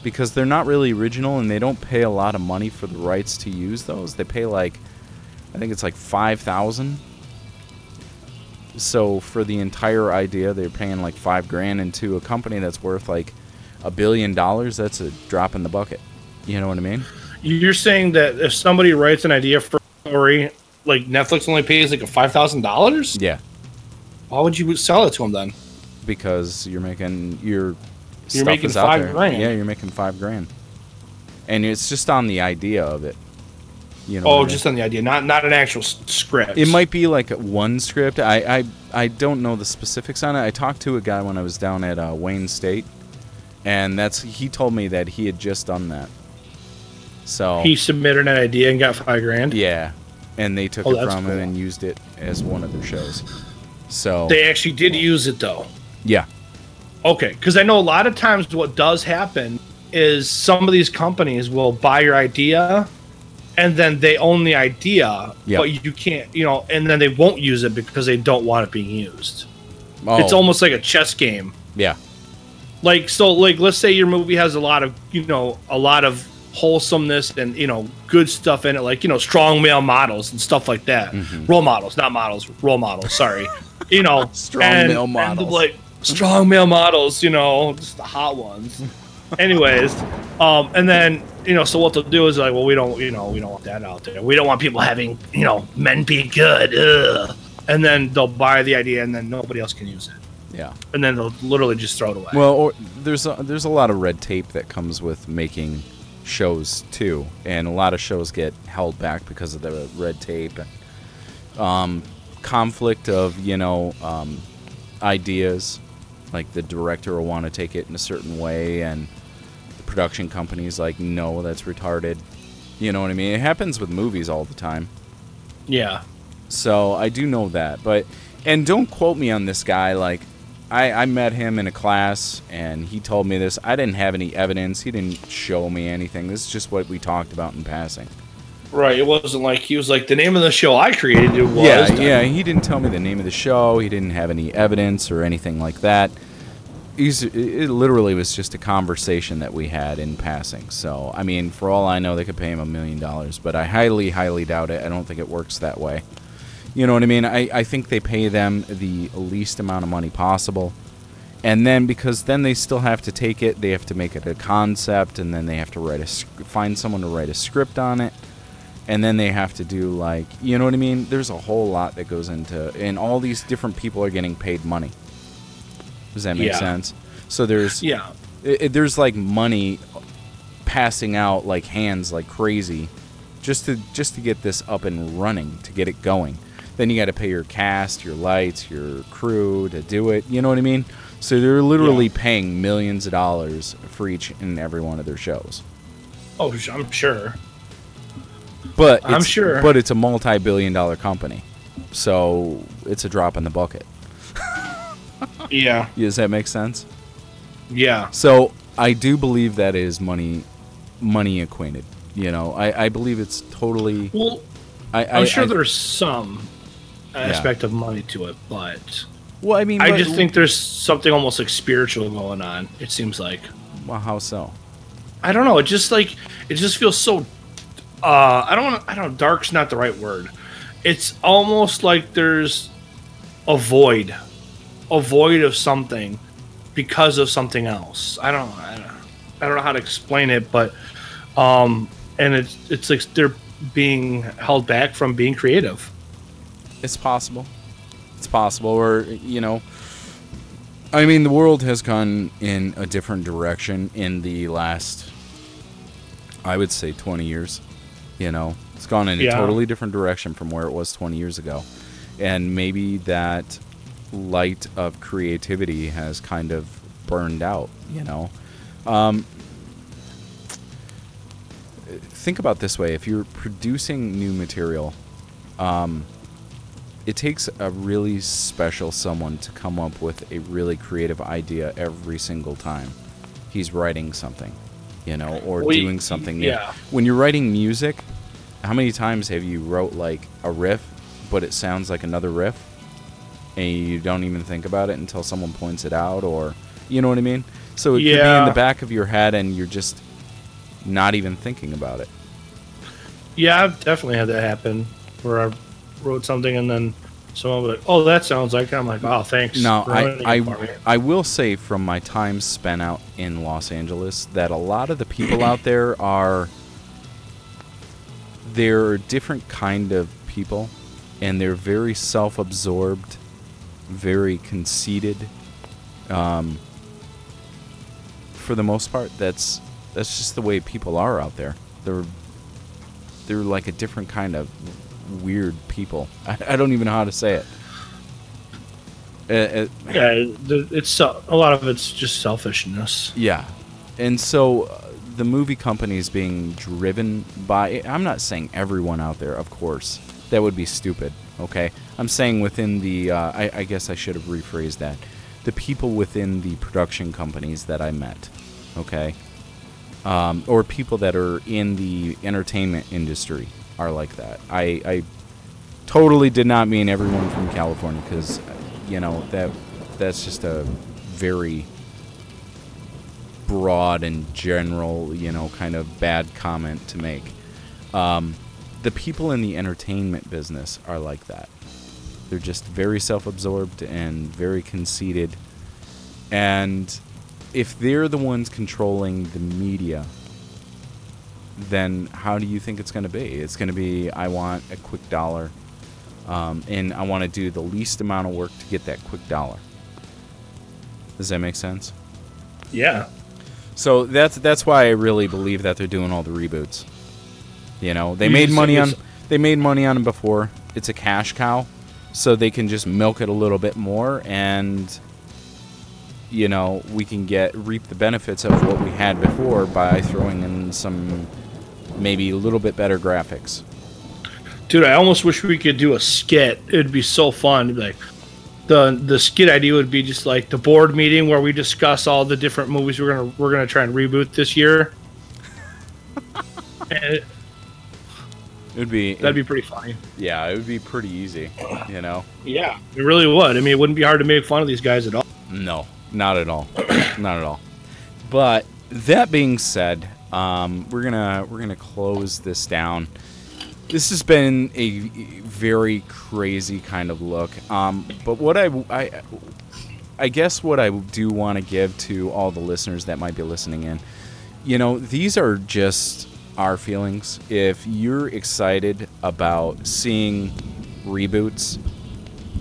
because they're not really original and they don't pay a lot of money for the rights to use those. They pay like I think it's like 5,000. So for the entire idea they're paying like 5 grand into a company that's worth like a billion dollars, that's a drop in the bucket. You know what I mean? You're saying that if somebody writes an idea for a story, like Netflix only pays like a five thousand dollars, Yeah, why would you sell it to them then? because you're making your You're stuff making is out five there. grand. Yeah, you're making 5 grand. And it's just on the idea of it. You know Oh, what I mean? just on the idea, not not an actual script. It might be like one script. I, I I don't know the specifics on it. I talked to a guy when I was down at uh, Wayne State, and that's he told me that he had just done that. So He submitted an idea and got five grand. yeah, and they took Oh, it from cool. him and used it as one of their shows. So They actually did use it though. yeah, Okay, because I know a lot of times what does happen is some of these companies will buy your idea and then they own the idea, Yeah. but you can't, you know, and then they won't use it because they don't want it being used. Oh, It's almost like a chess game. yeah. Like so, like let's say your movie has a lot of, you know, a lot of wholesomeness and you know good stuff in it, like you know, strong male models and stuff like that. Mm-hmm. Role models, not models, role models. Sorry, you know, Strong and- male and, models. like strong male models, you know, just the hot ones. Anyways, um, and then you know, so what they'll do is like, well, we don't, you know, we don't want that out there. We don't want people having, you know, men be good. Ugh. And then they'll buy the idea, and then nobody else can use it, Yeah. and then they'll literally just throw it away. Well, or, there's a, there's a lot of red tape that comes with making shows too, and a lot of shows get held back because of the red tape and um, conflict of you know um, ideas. Like the director will want to take it in a certain way, and the production company's like, no, that's retarded. You know what I mean? It happens with movies all the time. yeah, So I do know that, but and don't quote me on this guy. Like, I I met him in a class, and he told me this. I didn't have any evidence. He didn't show me anything. This is just what we talked about in passing. Right. It wasn't like he was like the name of the show I created. It was yeah, yeah. He didn't tell me the name of the show. He didn't have any evidence or anything like that. He's, it it literally was just a conversation that we had in passing. So, I mean, for all I know, they could pay him a million dollars, but I highly, highly doubt it. I don't think it works that way. You know what I mean? I, I think they pay them the least amount of money possible. And then because then they still have to take it, they have to make it a concept, and then they have to write a find someone to write a script on it and then they have to do like you know what I mean. There's a whole lot that goes into, and all these different people are getting paid money. Does that make Yeah. sense? So there's yeah, i i- there's like money passing out like hands like crazy, just to just to get this up and running to get it going. Then you got to pay your cast, your lights, your crew to do it. You know what I mean? So they're literally Yeah. paying millions of dollars for each and every one of their shows. Oh, I'm sure. But I'm it's- sure. But it's a multi-billion-dollar company, so it's a drop in the bucket. Yeah, Does that make sense? yeah, So I do believe that is money, money acquainted. You know, I, I believe it's totally. Well, I, I'm sure I, there's some aspect of money to it, but Well, I mean, I but- just think there's something almost like spiritual going on. It seems like Well, how so? I don't know. It just like it just feels so. Uh, I don't. I don't. Dark's not the right word. It's almost like there's a void, a void of something, because of something else. I don't. I don't, I don't know how to explain it, but um, and it's it's like they're being held back from being creative. It's possible. It's possible, or you know, I mean, the world has gone in a different direction in the last, I would say, twenty years. You know, it's gone in a totally different direction from where it was twenty years ago, and maybe that light of creativity has kind of burned out. You know, um, think about this way: if you're producing new material. Um, it takes a really special someone to come up with a really creative idea every single time he's writing something, you know, or Well, doing something new. yeah. When you're writing music, how many times have you wrote like a riff, but it sounds like another riff, and you don't even think about it until someone points it out, or you know what I mean? So it could be in the back of your head, and you're just not even thinking about it. Yeah, I've definitely had that happen where I wrote something and then someone like, "Oh, that sounds like." it." I'm like, "Oh, thanks." No, I, I, it for me." I will say from my time spent out in Los Angeles that a lot of the people out there are they're different kind of people and they're very self-absorbed, very conceited. Um, for the most part, that's that's just the way people are out there. They're they're like a different kind of weird people. I, I don't even know how to say it. Uh, uh, yeah, it's a lot of it's just selfishness. Yeah. And so uh, the movie companies being driven by I'm not saying everyone out there, of course. That would be stupid, okay? I'm saying within the uh, I, I guess I should have rephrased that. The people within the production companies that I met, okay? um, or people that are in the entertainment industry are like that. I, I totally did not mean everyone from California because you know that that's just a very broad and general, you know, kind of bad comment to make. Um, the people in the entertainment business are like that. They're just very self-absorbed and very conceited. And if they're the ones controlling the media, then how do you think it's going to be? It's going to be I want a quick dollar, um, and I want to do the least amount of work to get that quick dollar. Does that make sense? Yeah. So that's that's why I really believe that they're doing all the reboots. You know, they You made money on they made money on them before. It's a cash cow, so they can just milk it a little bit more, and you know we can get reap the benefits of what we had before by throwing in some maybe a little bit better graphics. Dude, I almost wish we could do a skit. It'd be so fun. Like the the skit idea would be just like the board meeting where we discuss all the different movies we're gonna we're gonna try and reboot this year. it, would be that'd be pretty funny. yeah, it would be pretty easy. You know, Yeah, it really would. I mean, it wouldn't be hard to make fun of these guys at all. No, not at all, not at all. But that being said, um, we're gonna we're gonna close this down. This has been a very crazy kind of look. Um, but what I, I I guess what I do want to give to all the listeners that might be listening in, you know, these are just our feelings. If you're excited about seeing reboots,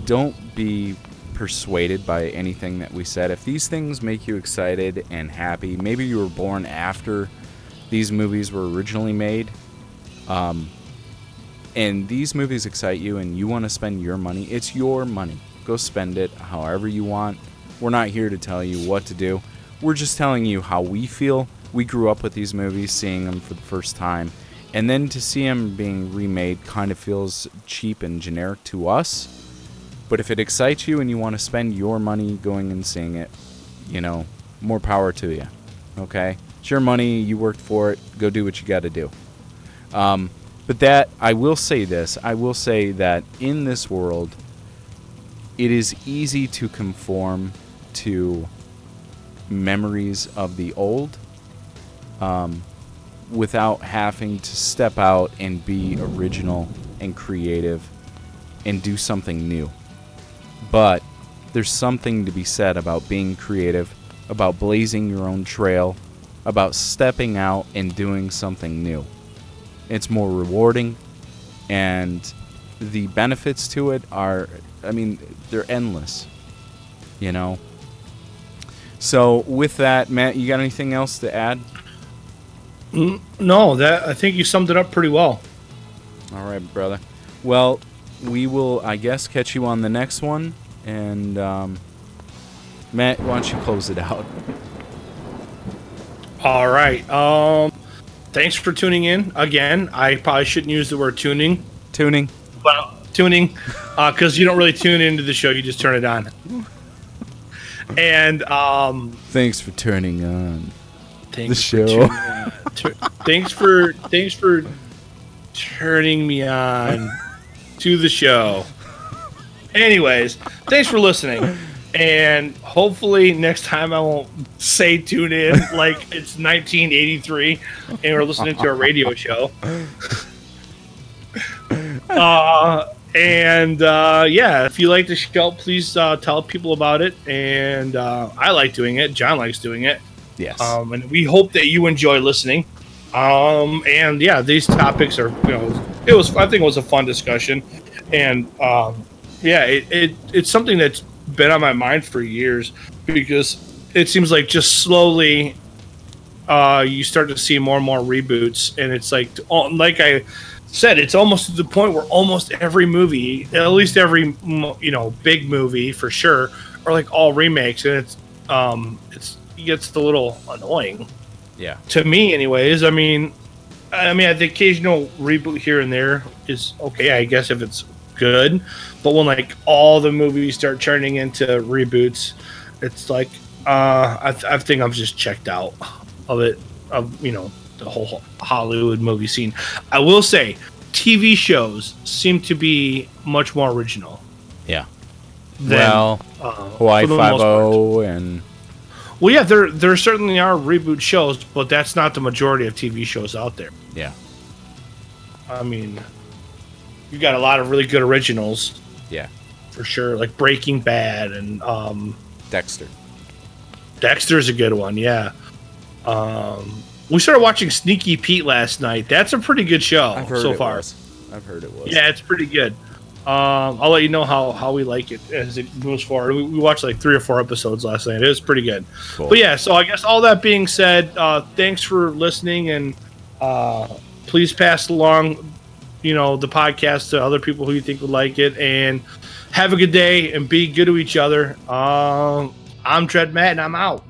don't be persuaded by anything that we said. If these things make you excited and happy, maybe you were born after these movies were originally made, um, and these movies excite you and you want to spend your money, it's your money. Go spend it however you want. We're not here to tell you what to do. We're just telling you how we feel. We grew up with these movies, seeing them for the first time. And then to see them being remade kind of feels cheap and generic to us. But if it excites you and you want to spend your money going and seeing it, you know, more power to you. Okay? Your money. You worked for it. Go do what you got to do. Um, but that, I will say this I will say that in this world, it is easy to conform to memories of the old um, without having to step out and be original and creative and do something new. But there's something to be said about being creative, about blazing your own trail, about stepping out and doing something new. It's more rewarding, and the benefits to it are, I mean, they're endless, you know? So, with that, Matt, you got anything else to add? No, that I think you summed it up pretty well. All right, brother. Well, we will, I guess, catch you on the next one. And, um, Matt, why don't you close it out? All right. Um, thanks for tuning in again. I probably shouldn't use the word tuning, Tuning. but tuning, because you don't really tune into the show. You just turn it on. And um, Thanks for turning on. thanks The show. Tuning. Tur- thanks for thanks for turning me on to the show. Anyways, thanks for listening. And hopefully next time I won't say tune in like it's 1983 and we're listening to a radio show. Uh, and uh, yeah, if you like the show, please uh, tell people about it. And uh, I like doing it. John likes doing it. Yes. Um, and we hope that you enjoy listening. Um, and yeah, these topics are, you know, it was, I think it was a fun discussion. And um, yeah, it, it, it's something that's been on my mind for years because it seems like just slowly uh, you start to see more and more reboots. And it's like, like I said, it's almost to the point where almost every movie, at least every, you know, big movie for sure, are like all remakes. And it's, um, it's, it gets a little annoying yeah. to me anyways i mean i mean the occasional reboot here and there is okay i guess if it's good but when like all the movies start turning into reboots it's like uh i, th- I think i'm just checked out of it of you know the whole Hollywood movie scene. I will say, TV shows seem to be much more original. Yeah. Than, well, uh, Hawaii for the most Five. O and Well, yeah, there there certainly are reboot shows, but that's not the majority of TV shows out there. yeah, I mean, you got a lot of really good originals yeah, for sure, like Breaking Bad and um, Dexter. Dexter's a good one. Yeah. Um, we started watching Sneaky Pete last night. That's a pretty good show I've heard so it far. was. I've heard it was. Yeah, it's pretty good. Um, I'll let you know how, how we like it as it moves forward. We, we watched like three or four episodes last night. It was pretty good. Cool. But yeah, so I guess all that being said, uh, thanks for listening and uh, please pass along, you know, the podcast to other people who you think would like it. And have a good day and be good to each other. Um, I'm Dread Matt and I'm out.